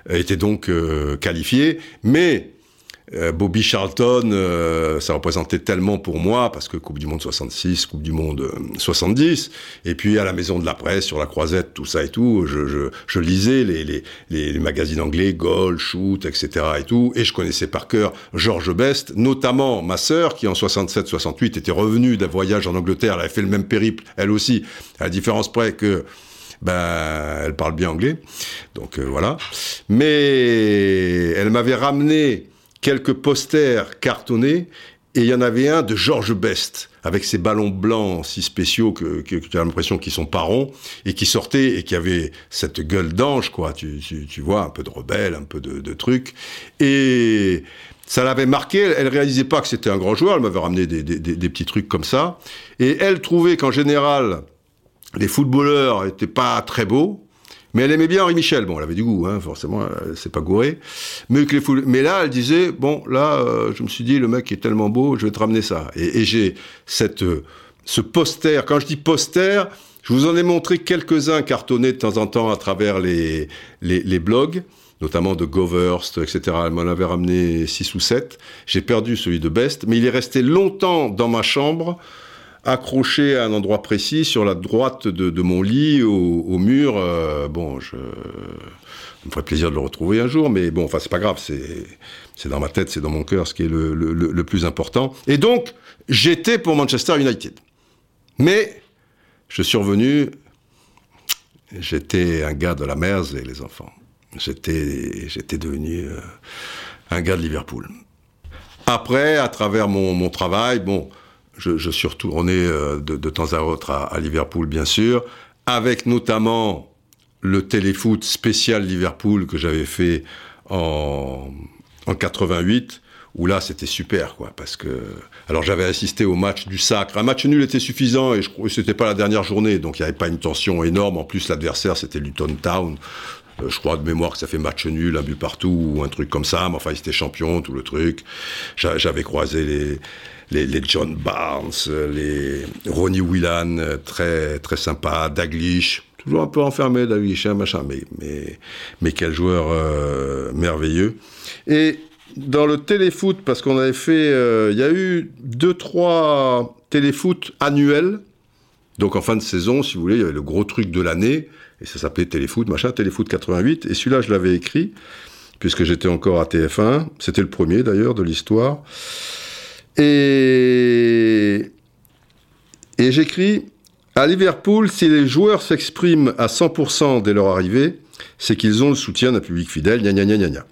était donc euh, qualifiée. Mais Bobby Charlton, euh, ça représentait tellement pour moi, parce que Coupe du Monde 66, Coupe du Monde euh, 70, et puis à la Maison de la Presse, sur la Croisette, tout ça et tout, je, je, je lisais les, les, les, magazines anglais, Goal, Shoot, etc. et tout, et je connaissais par cœur George Best, notamment ma sœur, qui en 67-68 était revenue d'un voyage en Angleterre, elle avait fait le même périple, elle aussi, à la différence près que ben, elle parle bien anglais, donc euh, voilà. Mais elle m'avait ramené quelques posters cartonnés et il y en avait un de George Best avec ces ballons blancs si spéciaux que, que, tu as l'impression qu'ils sont pas ronds, et qui sortaient et qui avaient cette gueule d'ange, quoi. Tu, tu, vois, un peu de rebelle, un peu de, trucs. Et ça l'avait marqué. Elle, réalisait pas que c'était un grand joueur. Elle m'avait ramené des, des, des, petits trucs comme ça. Et elle trouvait qu'en général, les footballeurs étaient pas très beaux. Mais elle aimait bien Henri Michel. Bon, elle avait du goût, hein, forcément, c'est pas gouré. Mais, les mais là, elle disait, bon, là, euh, je me suis dit, le mec est tellement beau, je vais te ramener ça. Et, j'ai cette, euh, ce poster. Quand je dis poster, je vous en ai montré quelques-uns cartonnés de temps en temps à travers les, les, blogs notamment de Goverst, etc. Elle m'en avait ramené 6 ou 7. J'ai perdu celui de Best, mais il est resté longtemps dans ma chambre, accroché à un endroit précis, sur la droite de, mon lit, au, mur. Euh, bon, je... Ça me ferait plaisir de le retrouver un jour, mais bon, enfin, c'est pas grave, c'est dans ma tête, c'est dans mon cœur, ce qui est le, le plus important. Et donc, j'étais pour Manchester United. Mais, je suis revenu, j'étais un gars de la Mersey, les enfants j'étais, j'étais devenu euh, un gars de Liverpool. Après, à travers mon, mon travail, bon, je, je, suis retourné euh, de, de, temps à autre à, à, Liverpool, bien sûr, avec notamment le téléfoot spécial Liverpool que j'avais fait en, en 88 où là c'était super quoi parce que alors j'avais assisté au match du Sacre un match nul était suffisant et je c'était pas la dernière journée donc il n'y avait pas une tension énorme en plus l'adversaire c'était Luton Town euh, je crois de mémoire que ça fait match nul, un but partout ou un truc comme ça. Mais enfin, ils étaient champions, tout le truc. J'avais croisé les, les, John Barnes, les Ronnie Whelan, très très sympa, Daglish, toujours un peu enfermé Daglish, hein, machin, mais mais mais quel joueur euh, merveilleux. Et dans le téléfoot, parce qu'on avait fait, euh, il y a eu deux trois téléfoot annuels. Donc en fin de saison, si vous voulez, il y avait le gros truc de l'année et ça s'appelait Téléfoot, machin, Téléfoot 88, et celui-là, je l'avais écrit, puisque j'étais encore à TF1, c'était le premier d'ailleurs de l'histoire, et, j'écris, à Liverpool, si les joueurs s'expriment à 100% dès leur arrivée, c'est qu'ils ont le soutien d'un public fidèle, gna gna gna gna gna.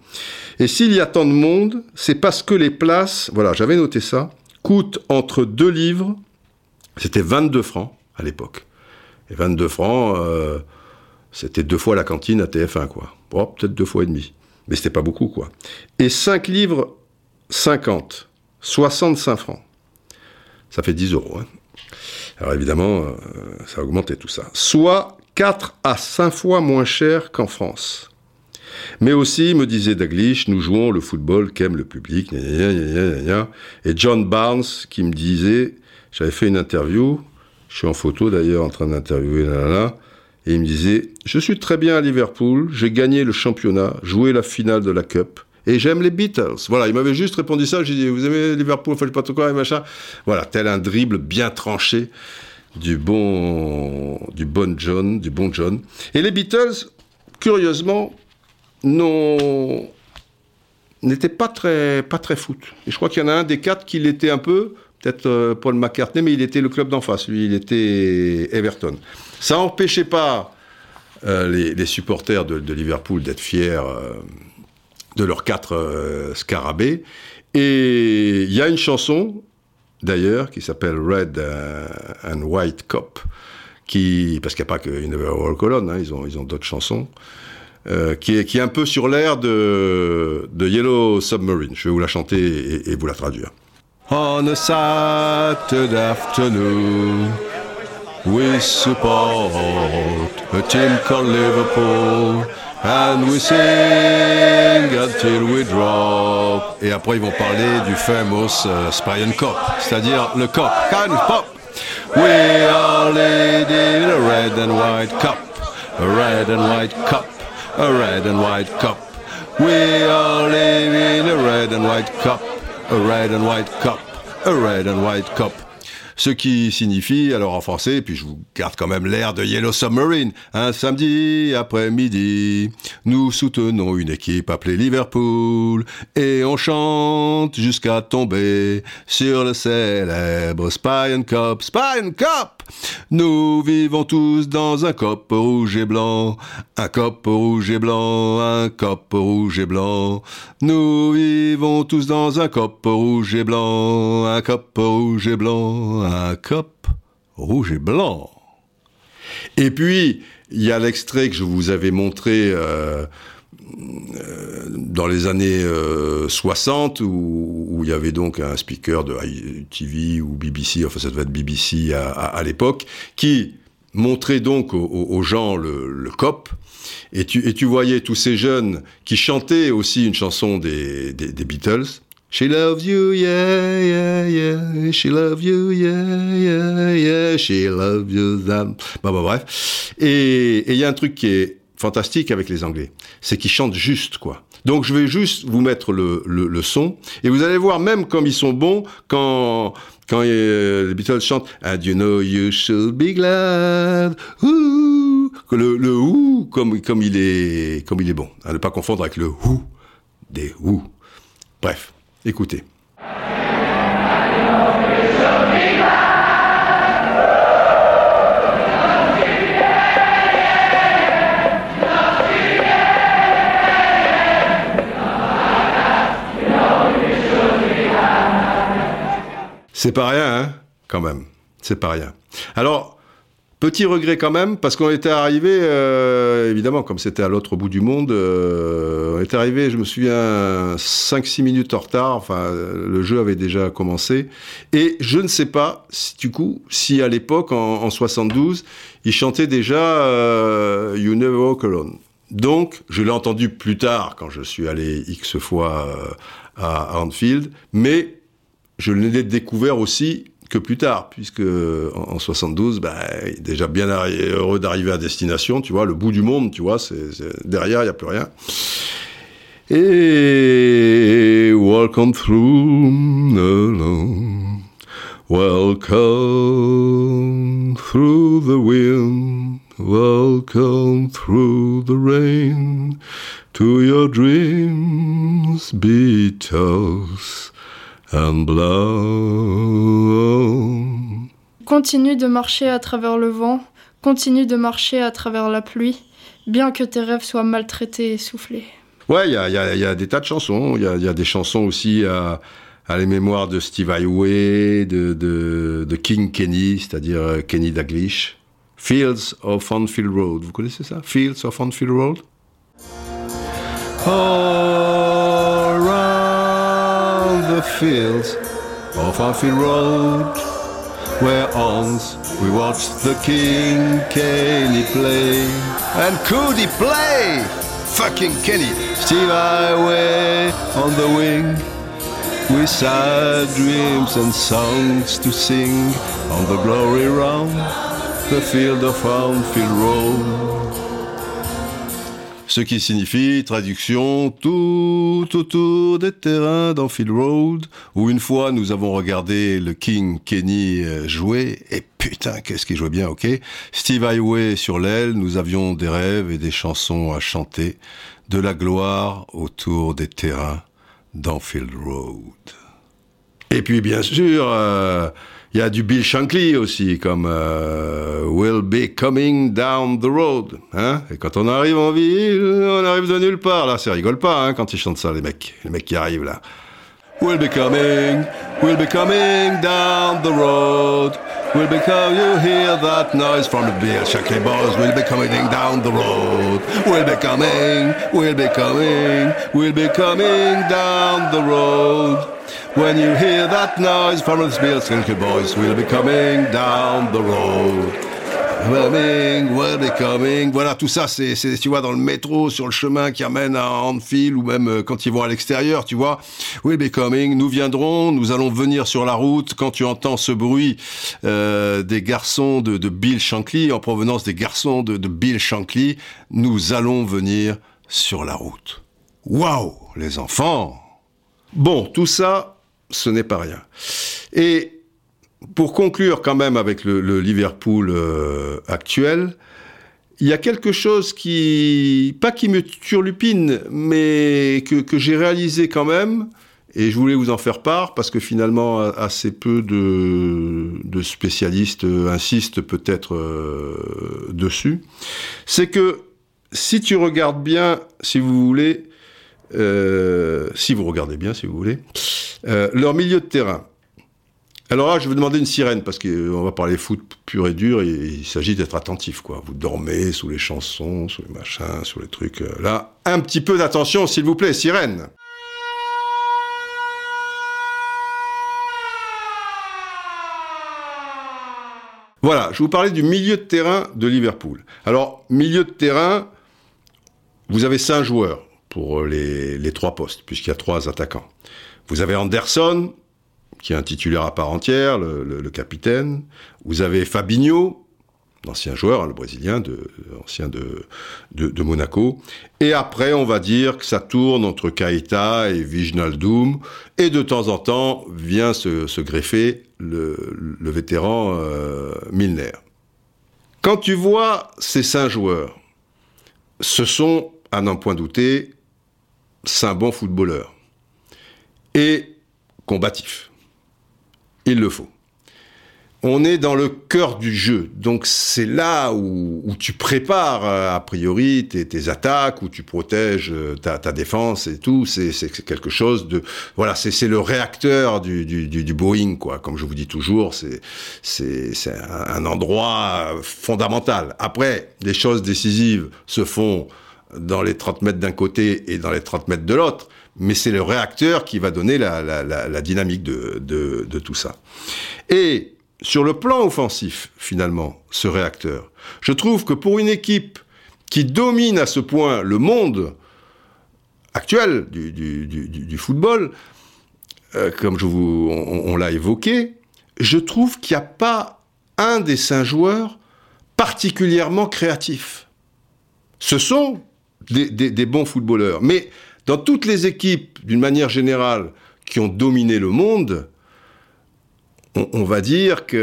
Et s'il y a tant de monde, c'est parce que les places, voilà, j'avais noté ça, coûtent entre 2 livres, c'était 22 francs à l'époque. Et 22 francs, euh, c'était deux fois la cantine à TF1, quoi. Bon, peut-être deux fois et demi. Mais c'était pas beaucoup, quoi. Et 5 livres 50, 65 francs. Ça fait 10 euros. Hein. Alors évidemment, euh, ça a augmenté tout ça. Soit 4 à 5 fois moins cher qu'en France. Mais aussi, me disait Daglish, nous jouons le football qu'aime le public. et John Barnes qui me disait, j'avais fait une interview, je suis en photo d'ailleurs en train d'interviewer là, et il me disait, je suis très bien à Liverpool, j'ai gagné le championnat, joué la finale de la Cup, et j'aime les Beatles. Voilà, il m'avait juste répondu ça, j'ai dit, vous aimez Liverpool, faites pas tout quoi, et machin. Voilà, tel un dribble bien tranché du bon, du bon John, du bon John. Et les Beatles, curieusement, n'ont n'étaient pas très, pas très foot. Et je crois qu'il y en a un des quatre qui l'était un peu, peut-être euh, Paul McCartney, mais il était le club d'en face, lui, il était Everton. Ça n'empêchait pas euh, les, supporters de, Liverpool d'être fiers euh, de leurs quatre euh, scarabées. Et il y a une chanson, d'ailleurs, qui s'appelle Red and White Cop, qui, parce qu'il n'y a pas que une Colonne, hein, ils ont, ils ont d'autres chansons, qui, est, qui est un peu sur l'air de, de Yellow Submarine. Je vais vous la chanter et, et vous la traduire. On a Saturday afternoon. we support a team called Liverpool. And we sing until we drop. Et après, ils vont parler du famous uh, Spion Cup, c'est-à-dire le Cup. Kind of pop. We are leading a red and white cup. A red and white cup. A red and white cup. We are living a red and white cup. A red and white cup. A red and white cup. Ce qui signifie, alors en français, puis je vous garde quand même l'air de Yellow Submarine, un samedi après-midi, nous soutenons une équipe appelée Liverpool et on chante jusqu'à tomber sur le célèbre Spy Cup. Spy Cup Nous vivons tous dans un cop rouge et blanc, un cop rouge et blanc, un cop rouge et blanc. Nous vivons tous dans un cop rouge et blanc, un cop rouge et blanc, un cop rouge et blanc. Et puis, il y a l'extrait que je vous avais montré euh, euh, dans les années 60, où, il y avait donc un speaker de TV ou BBC, enfin ça devait être BBC à, l'époque, qui montrait donc aux, gens le, cop, et tu, et tu voyais tous ces jeunes qui chantaient aussi une chanson des Beatles, She loves you, yeah, yeah, yeah. She loves you, yeah, yeah, yeah. She loves you, that. Bah, bah, bref. Et il y a un truc qui est fantastique avec les Anglais, c'est qu'ils chantent juste, quoi. Donc je vais juste vous mettre le, le, son, et vous allez voir même comme ils sont bons quand quand les Beatles chantent And you know you should be glad, ouh, le, le comme comme il est comme il est bon, à ne pas confondre avec le ouh des ouh. Bref. Écoutez. C'est pas rien, hein, quand même. C'est pas rien. Alors, Petit regret quand même, parce qu'on était arrivé, euh, évidemment, comme c'était à l'autre bout du monde, euh, on était arrivé, je me souviens, 5-6 minutes en retard, enfin, le jeu avait déjà commencé, et je ne sais pas, si, du coup, si à l'époque, en, 72, il chantait déjà euh, You Never Walk Alone. Donc, je l'ai entendu plus tard, quand je suis allé X fois à Anfield, mais je l'ai découvert aussi que plus tard, puisque en, 72, bah, déjà bien heureux d'arriver à destination, tu vois, le bout du monde, tu vois, c'est, derrière, il n'y a plus rien. Et welcome through alone, welcome through the wind, welcome through the rain, to your dreams, Beatles and Continue de marcher à travers le vent, continue de marcher à travers la pluie, bien que tes rêves soient maltraités et soufflés. Ouais, il y a, des tas de chansons. Il y a, des chansons aussi à, à les mémoires de Steve Highway, de, de, King Kenny, c'est-à-dire euh, Kenny Daglish. Fields of Anfield Road. Vous connaissez ça? Fields of Anfield Road? The fields of Anfield Road, where once we watched the King Kenny play. And could he play? Fucking Kenny! Steve Highway on the wing. We sad dreams and songs to sing on the glory round the field of Anfield Road. Ce qui signifie, traduction, tout autour des terrains d'Anfield Road, où une fois nous avons regardé le King Kenny euh, jouer, et putain, qu'est-ce qu'il jouait bien, ok Steve Highway sur l'aile, nous avions des rêves et des chansons à chanter, de la gloire autour des terrains d'Anfield Road. Et puis bien sûr, euh, il y a du Bill Shankly aussi, comme euh, We'll be coming down the road. Hein Et quand on arrive en ville, on arrive de nulle part. Là, ça rigole pas hein, quand ils chantent ça, les mecs. Les mecs qui arrivent là. We'll be coming, we'll be coming down the road. We'll be coming, you hear that noise from the Bill Shankly boys. We'll be coming down the road. We'll be coming, we'll be coming, we'll be coming down the road. When you hear that noise from the Skinky boys we'll be coming down the road. Coming, will be coming? Voilà, tout ça, c'est, tu vois, dans le métro, sur le chemin qui amène à Anfield, ou même euh, quand ils vont à l'extérieur, tu vois. Will be coming. Nous viendrons, nous allons venir sur la route. Quand tu entends ce bruit euh, des garçons de, de, Bill Shankly, en provenance des garçons de, de Bill Shankly, nous allons venir sur la route. Waouh, les enfants! Bon, tout ça, ce n'est pas rien. Et pour conclure quand même avec le, Liverpool euh, actuel, il y a quelque chose qui, pas qui me turlupine, mais que, j'ai réalisé quand même, et je voulais vous en faire part, parce que finalement, assez peu de, spécialistes insistent peut-être euh, dessus, c'est que si tu regardes bien, si vous voulez, euh, si vous regardez bien, si vous voulez, euh, leur milieu de terrain. Alors là, je vais demander une sirène, parce qu'on va parler foot pur et dur, et il s'agit d'être attentif, quoi. Vous dormez sous les chansons, sous les machins, sous les trucs. Euh, là, un petit peu d'attention, s'il vous plaît, sirène. Voilà, je vous parlais du milieu de terrain de Liverpool. Alors, milieu de terrain, vous avez cinq joueurs pour les, les trois postes, puisqu'il y a trois attaquants. Vous avez Anderson, qui est un titulaire à part entière, le, capitaine. Vous avez Fabinho, l'ancien joueur, hein, le brésilien, ancien de, Monaco. Et après, on va dire que ça tourne entre Kaita et Vignaldum. Et de temps en temps, vient se, greffer le, vétéran euh, Milner. Quand tu vois ces cinq joueurs, ce sont, à n'en point douter, cinq bons footballeurs. Et combatifs il le faut. On est dans le cœur du jeu, donc c'est là où, tu prépares euh, a priori tes, attaques, où tu protèges euh, ta, défense et tout. C'est quelque chose de voilà, c'est le réacteur du, Boeing quoi. Comme je vous dis toujours, c'est un endroit fondamental. Après, les choses décisives se font dans les 30 mètres d'un côté et dans les 30 mètres de l'autre mais c'est le réacteur qui va donner la, dynamique de, tout ça. Et sur le plan offensif, finalement, ce réacteur, je trouve que pour une équipe qui domine à ce point le monde actuel du, football, euh, comme on, l'a évoqué, je trouve qu'il n'y a pas un des cinq joueurs particulièrement créatifs. Ce sont des, des bons footballeurs, mais dans toutes les équipes, d'une manière générale, qui ont dominé le monde, on, va dire qu'il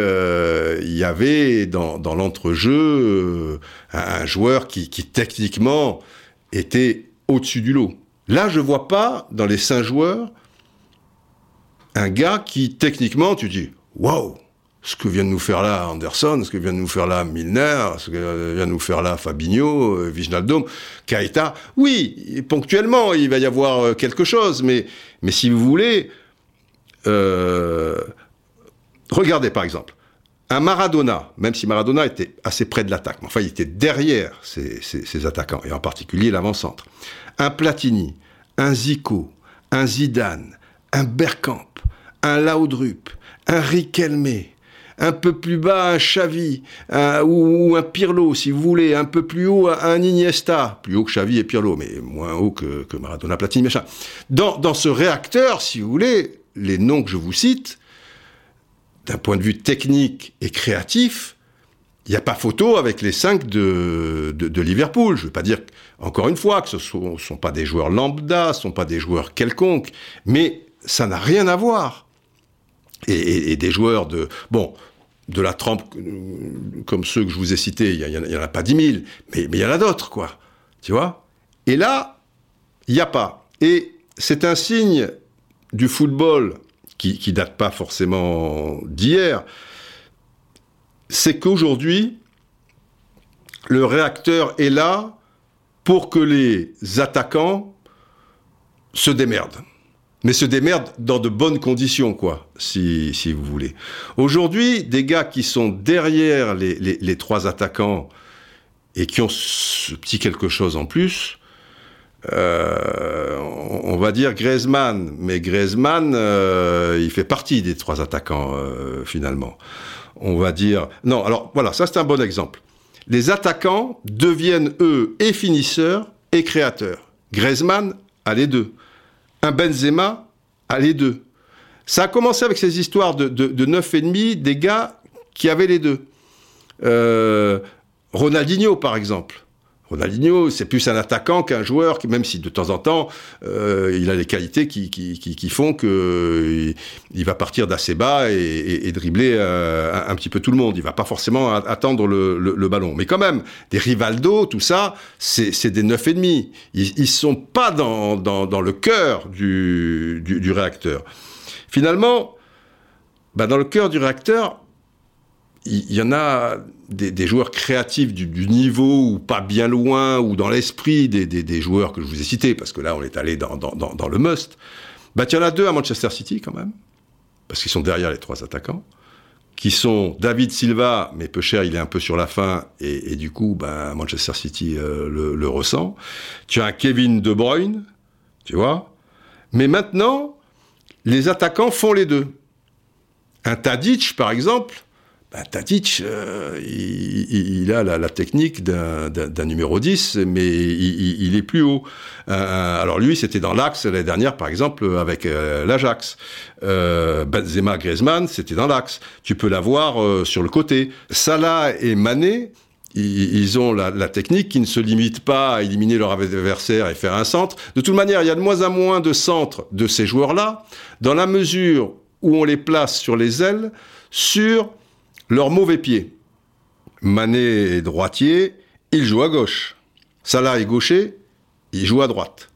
y avait dans, l'entrejeu euh, un, joueur qui, techniquement était au-dessus du lot. Là, je ne vois pas dans les cinq joueurs un gars qui techniquement, tu dis, waouh, ce que vient de nous faire là Anderson, ce que vient de nous faire là Milner, ce que vient de nous faire là Fabinho, euh, Vignaldum, Kaita. Oui, ponctuellement, il va y avoir euh, quelque chose, mais, mais si vous voulez, euh, regardez par exemple, un Maradona, même si Maradona était assez près de l'attaque, mais enfin il était derrière ses, attaquants, et en particulier l'avant-centre. Un Platini, un Zico, un Zidane, un Bergkamp, un Laudrup, un Riquelme, un peu plus bas un Xavi ou, un Pirlo, si vous voulez, un peu plus haut un Iniesta, plus haut que Xavi et Pirlo, mais moins haut que, Maradona, Platini, machin. Dans, dans ce réacteur, si vous voulez, les noms que je vous cite, d'un point de vue technique et créatif, il n'y a pas photo avec les cinq de, de, Liverpool. Je ne veux pas dire, encore une fois, que ce ne sont, pas des joueurs lambda, ce ne sont pas des joueurs quelconques, mais ça n'a rien à voir et, des joueurs de... Bon, de la trempe comme ceux que je vous ai cités, il n'y en, a pas 10 000, mais, mais il y en a d'autres, quoi. Tu vois? Et là, il n'y a pas. Et c'est un signe du football qui, qui date pas forcément d'hier, c'est qu'aujourd'hui, le réacteur est là pour que les attaquants se démerdent mais se démerde dans de bonnes conditions, quoi, si, si vous voulez. Aujourd'hui, des gars qui sont derrière les, les, trois attaquants et qui ont ce petit quelque chose en plus, euh, on, va dire Griezmann, mais Griezmann, euh, il fait partie des trois attaquants euh, finalement. On va dire non. Alors voilà, ça c'est un bon exemple. Les attaquants deviennent eux et finisseurs et créateurs. Griezmann a les deux un Benzema a les deux. Ça a commencé avec ces histoires de, de, de 9,5 des gars qui avaient les deux. Euh, Ronaldinho, par exemple. Ronaldinho, c'est plus un attaquant qu'un joueur, qui, même si de temps en temps, euh, il a des qualités qui, qui, qui, font qu'il il va partir d'assez bas et, dribbler euh, un, petit peu tout le monde. Il va pas forcément attendre le, le, ballon. Mais quand même, des Rivaldo, tout ça, c'est des neuf et demi. Ils, ils sont pas dans, dans, dans le cœur du, du, du, réacteur. Finalement, bah dans le cœur du réacteur, il y, en a des, joueurs créatifs du, niveau ou pas bien loin ou dans l'esprit des, joueurs que je vous ai cités, parce que là on est allé dans, le must. Bah, il y en a deux à Manchester City quand même. parce qu'ils sont derrière les trois attaquants, qui sont David Silva, mais peu cher, il est un peu sur la fin, et, du coup, ben, Manchester City euh, le, ressent. Tu as un Kevin De Bruyne, tu vois. Mais maintenant, les attaquants font les deux. Un Tadic, par exemple, ben, Tadic, euh, il, a la, technique d'un numéro 10, mais il, est plus haut. Euh, alors lui, c'était dans l'axe l'année dernière, par exemple, avec euh, l'Ajax. Benzema, Griezmann, c'était dans l'axe. Tu peux l'avoir sur le côté. Salah et Mané, ils ont la, la, technique qui ne se limite pas à éliminer leur adversaire et faire un centre. De toute manière, il y a de moins en moins de centres de ces joueurs-là, dans la mesure où on les place sur les ailes, sur leur mauvais pied. Mané est droitier, il joue à gauche. Salah est gaucher, il joue à droite.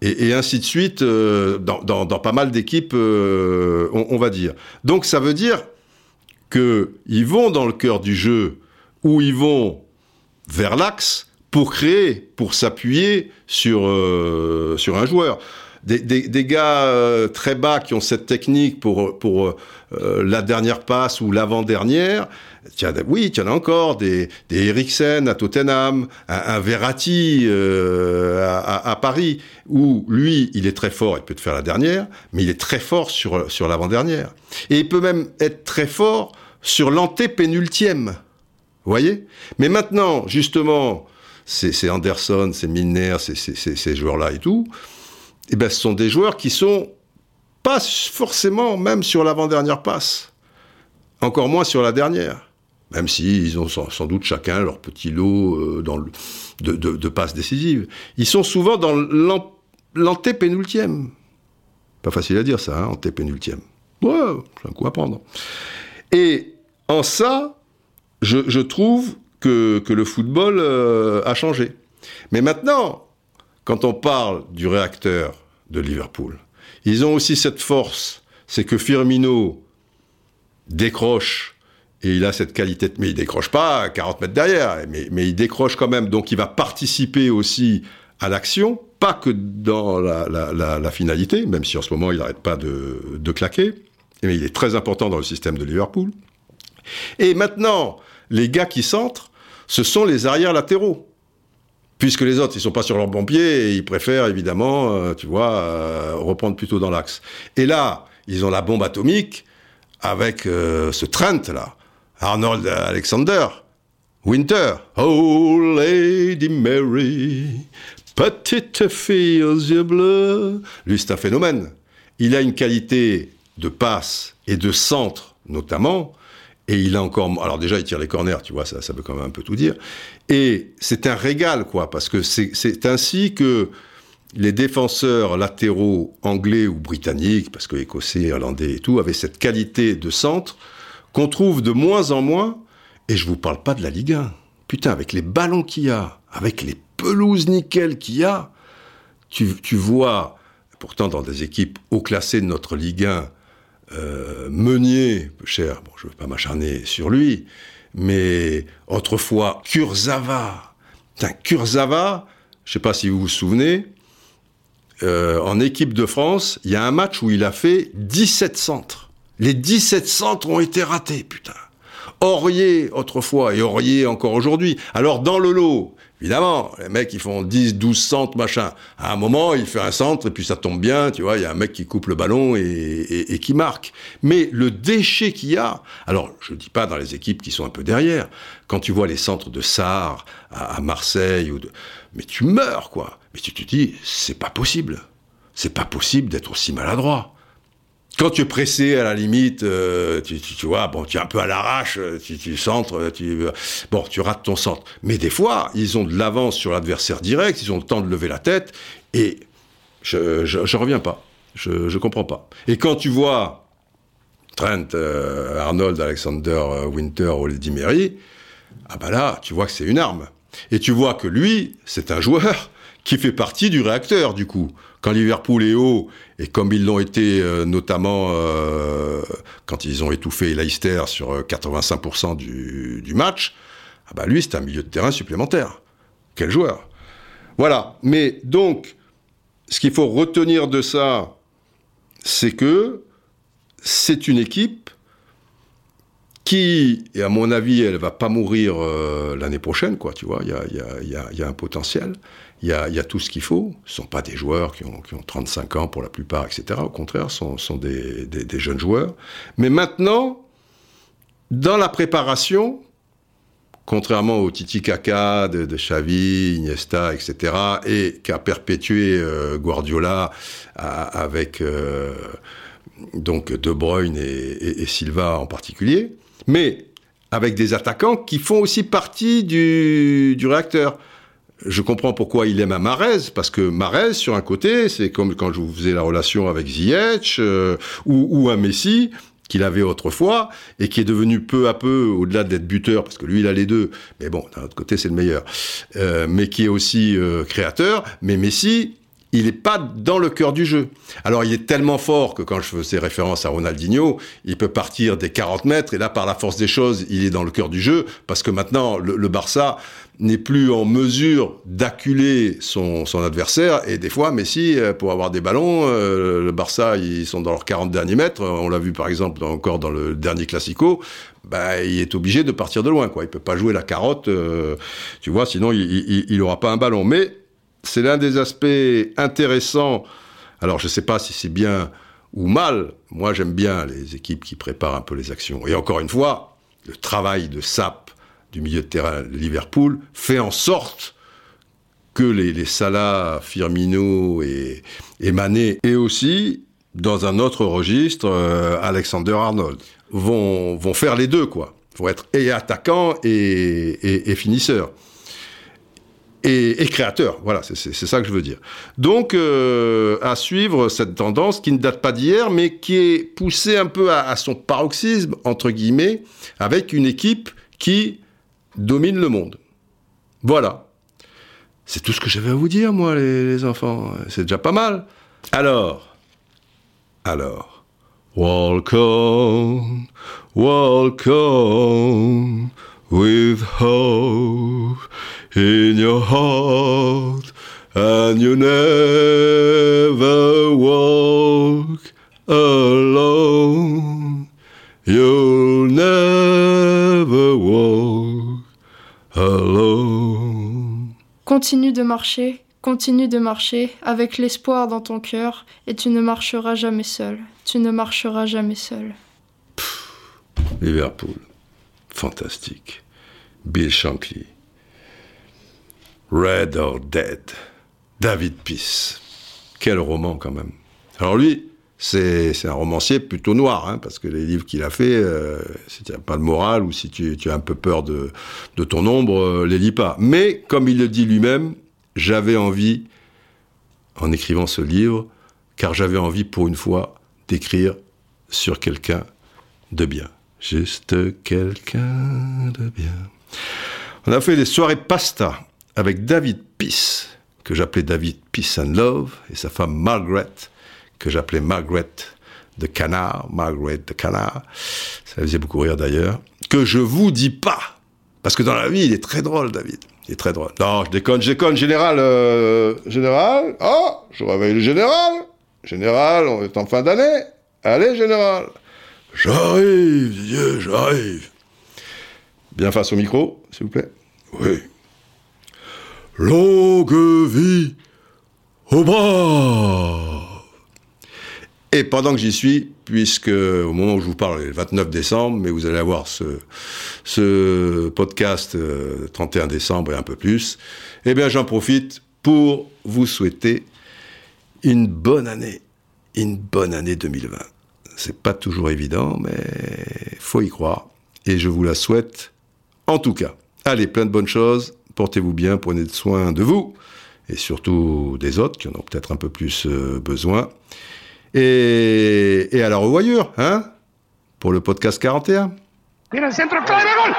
Et, ainsi de suite, euh, dans, pas mal d'équipes, euh, on, va dire. Donc ça veut dire qu'ils vont dans le cœur du jeu, ou ils vont vers l'axe pour créer, pour s'appuyer sur, euh, sur un joueur des, gars euh, très bas qui ont cette technique pour, pour euh, la dernière passe ou l'avant-dernière, oui, il y en a encore, des, des Eriksen à Tottenham, un, Verratti euh, à, Paris, où lui, il est très fort, il peut te faire la dernière, mais il est très fort sur, sur l'avant-dernière. Et il peut même être très fort sur l'antépénultième. Vous voyez? Mais maintenant, justement, c'est Anderson, c'est Milner, c'est ces joueurs-là et tout, eh ben, ce sont des joueurs qui sont pas forcément même sur l'avant-dernière passe, encore moins sur la dernière, même ils ont sans, doute chacun leur petit lot euh, de, passes décisives. Ils sont souvent dans l'antépénultième. Pas facile à dire ça, hein, antépénultième. Ouais, c'est un coup à prendre. Et en ça, je, trouve que, le football euh, a changé. Mais maintenant, quand on parle du réacteur de Liverpool, ils ont aussi cette force, c'est que Firmino décroche et il a cette qualité, mais il décroche pas à 40 mètres derrière, mais, il décroche quand même, donc il va participer aussi à l'action, pas que dans la, finalité, même si en ce moment il n'arrête pas de, de, claquer, mais il est très important dans le système de Liverpool. Et maintenant, les gars qui centrent, ce sont les arrières latéraux puisque les autres, ils sont pas sur leur bon pied et ils préfèrent évidemment, euh, tu vois, euh, reprendre plutôt dans l'axe. Et là, ils ont la bombe atomique avec euh, ce Trent là, Arnold Alexander, Winter, Oh Lady Mary, petite fille aux yeux bleus. Lui, c'est un phénomène. Il a une qualité de passe et de centre, notamment, et il a encore, alors déjà il tire les corners, tu vois, ça, ça veut quand même un peu tout dire. Et c'est un régal, quoi, parce que c'est ainsi que les défenseurs latéraux anglais ou britanniques, parce que écossais, irlandais et tout, avaient cette qualité de centre qu'on trouve de moins en moins. Et je vous parle pas de la Ligue 1. Putain, avec les ballons qu'il y a, avec les pelouses nickel qu'il y a, tu, tu vois, pourtant dans des équipes haut classées de notre Ligue 1, euh, Meunier, cher, bon, je ne veux pas m'acharner sur lui, mais autrefois, Kurzawa. Putain, Kurzawa, je ne sais pas si vous vous souvenez, euh, en équipe de France, il y a un match où il a fait 17 centres. Les 17 centres ont été ratés, putain. Aurier autrefois et Aurier encore aujourd'hui. Alors dans le lot, Évidemment, les mecs, ils font 10, 12 centres, machin. À un moment, il fait un centre et puis ça tombe bien, tu vois, il y a un mec qui coupe le ballon et, qui marque. Mais le déchet qu'il y a, alors je dis pas dans les équipes qui sont un peu derrière, quand tu vois les centres de Sarre à, Marseille, ou mais tu meurs, quoi. Mais tu te dis, c'est pas possible. C'est pas possible d'être aussi maladroit. Quand tu es pressé, à la limite, euh, tu, vois, bon, tu es un peu à l'arrache, euh, tu, centres, euh, tu, bon, tu rates ton centre. Mais des fois, ils ont de l'avance sur l'adversaire direct, ils ont le temps de lever la tête, et je, je, reviens pas. Je, je comprends pas. Et quand tu vois Trent, Arnold, Alexander, Winter, Lady Mary, ah bah là, tu vois que c'est une arme. Et tu vois que lui, c'est un joueur qui fait partie du réacteur, du coup. Quand Liverpool est haut, et comme ils l'ont été euh, notamment euh, quand ils ont étouffé Leicester sur 85% euh, du, match, ah bah lui, c'est un milieu de terrain supplémentaire. Quel joueur Voilà. Mais donc, ce qu'il faut retenir de ça, c'est que c'est une équipe qui, et à mon avis, elle va pas mourir l'année prochaine, quoi, tu vois, il y a, un potentiel, il y a, tout ce qu'il faut. Ce sont pas des joueurs qui ont, qui ont, 35 ans pour la plupart, etc. Au contraire, ce sont, des, jeunes joueurs. Mais maintenant, dans la préparation, contrairement au Titi Kaka de, de Xavi, Iniesta, etc., et qu'a perpétué euh, Guardiola à, avec euh, donc De Bruyne et, Silva en particulier, mais avec des attaquants qui font aussi partie du réacteur. Je comprends pourquoi il aime à Marez, parce que Marez, sur un côté, c'est comme quand je vous faisais la relation avec Ziyech euh, ou, ou un Messi, qu'il avait autrefois et qui est devenu peu à peu, au-delà d'être buteur, parce que lui il a les deux, mais bon, d'un autre côté c'est le meilleur, euh, mais qui est aussi euh, créateur. Mais Messi, il n'est pas dans le cœur du jeu. Alors il est tellement fort que quand je faisais référence à Ronaldinho, il peut partir des 40 mètres et là par la force des choses, il est dans le cœur du jeu parce que maintenant le, le Barça n'est plus en mesure d'acculer son, son, adversaire et des fois Messi pour avoir des ballons, euh, le Barça ils sont dans leurs 40 derniers mètres, on l'a vu par exemple encore dans le dernier Classico, bah, il est obligé de partir de loin quoi, il peut pas jouer la carotte, euh, tu vois, sinon il, il, il aura pas un ballon. Mais c'est l'un des aspects intéressants. Alors, je ne sais pas si c'est bien ou mal. Moi, j'aime bien les équipes qui préparent un peu les actions. Et encore une fois, le travail de SAP du milieu de terrain de Liverpool fait en sorte que les, les Salah, Firmino et, et, Mané, et aussi, dans un autre registre, euh, Alexander Arnold, vont, faire les deux, quoi. Vont être et attaquants et, et, et finisseurs et, créateur. Voilà, c'est ça que je veux dire. Donc, euh, à suivre cette tendance qui ne date pas d'hier, mais qui est poussée un peu à, à, son paroxysme, entre guillemets, avec une équipe qui domine le monde. Voilà. C'est tout ce que j'avais à vous dire, moi, les, les enfants. C'est déjà pas mal. Alors, alors, walk on, walk on with hope in your heart, and you never walk alone. You'll never walk alone. Continue de marcher, continue de marcher avec l'espoir dans ton cœur, et tu ne marcheras jamais seul. Tu ne marcheras jamais seul. Pff, Liverpool, fantastique. Bill Shankly. Red or Dead, David Peace. Quel roman quand même. Alors lui, c'est un romancier plutôt noir, hein, parce que les livres qu'il a fait, euh, si tu n'as pas de morale ou si tu, as un peu peur de, de ton ombre, euh, les lis pas. Mais, comme il le dit lui-même, j'avais envie, en écrivant ce livre, car j'avais envie pour une fois d'écrire sur quelqu'un de bien. Juste quelqu'un de bien. On a fait des soirées pasta avec David Peace, que j'appelais David Peace and Love, et sa femme Margaret, que j'appelais Margaret de Canard, Margaret de Canard, ça faisait beaucoup rire d'ailleurs, que je vous dis pas, parce que dans la vie, il est très drôle, David. Il est très drôle. Non, je déconne, je déconne, général, euh, général, oh, je réveille le général, général, on est en fin d'année, allez, général. J'arrive, Dieu, j'arrive. Bien face au micro, s'il vous plaît. Oui. Longue vie au bras. Et pendant que j'y suis, puisque au moment où je vous parle, le 29 décembre, mais vous allez avoir ce, podcast euh, 31 décembre et un peu plus, eh bien j'en profite pour vous souhaiter une bonne année, une bonne année 2020. C'est pas toujours évident, mais faut y croire. Et je vous la souhaite en tout cas. Allez, plein de bonnes choses portez-vous bien, prenez soin de vous et surtout des autres qui en ont peut-être un peu plus euh, besoin. Et, et à la revoyure, hein, pour le podcast 41. Tira el centro, clave, gol.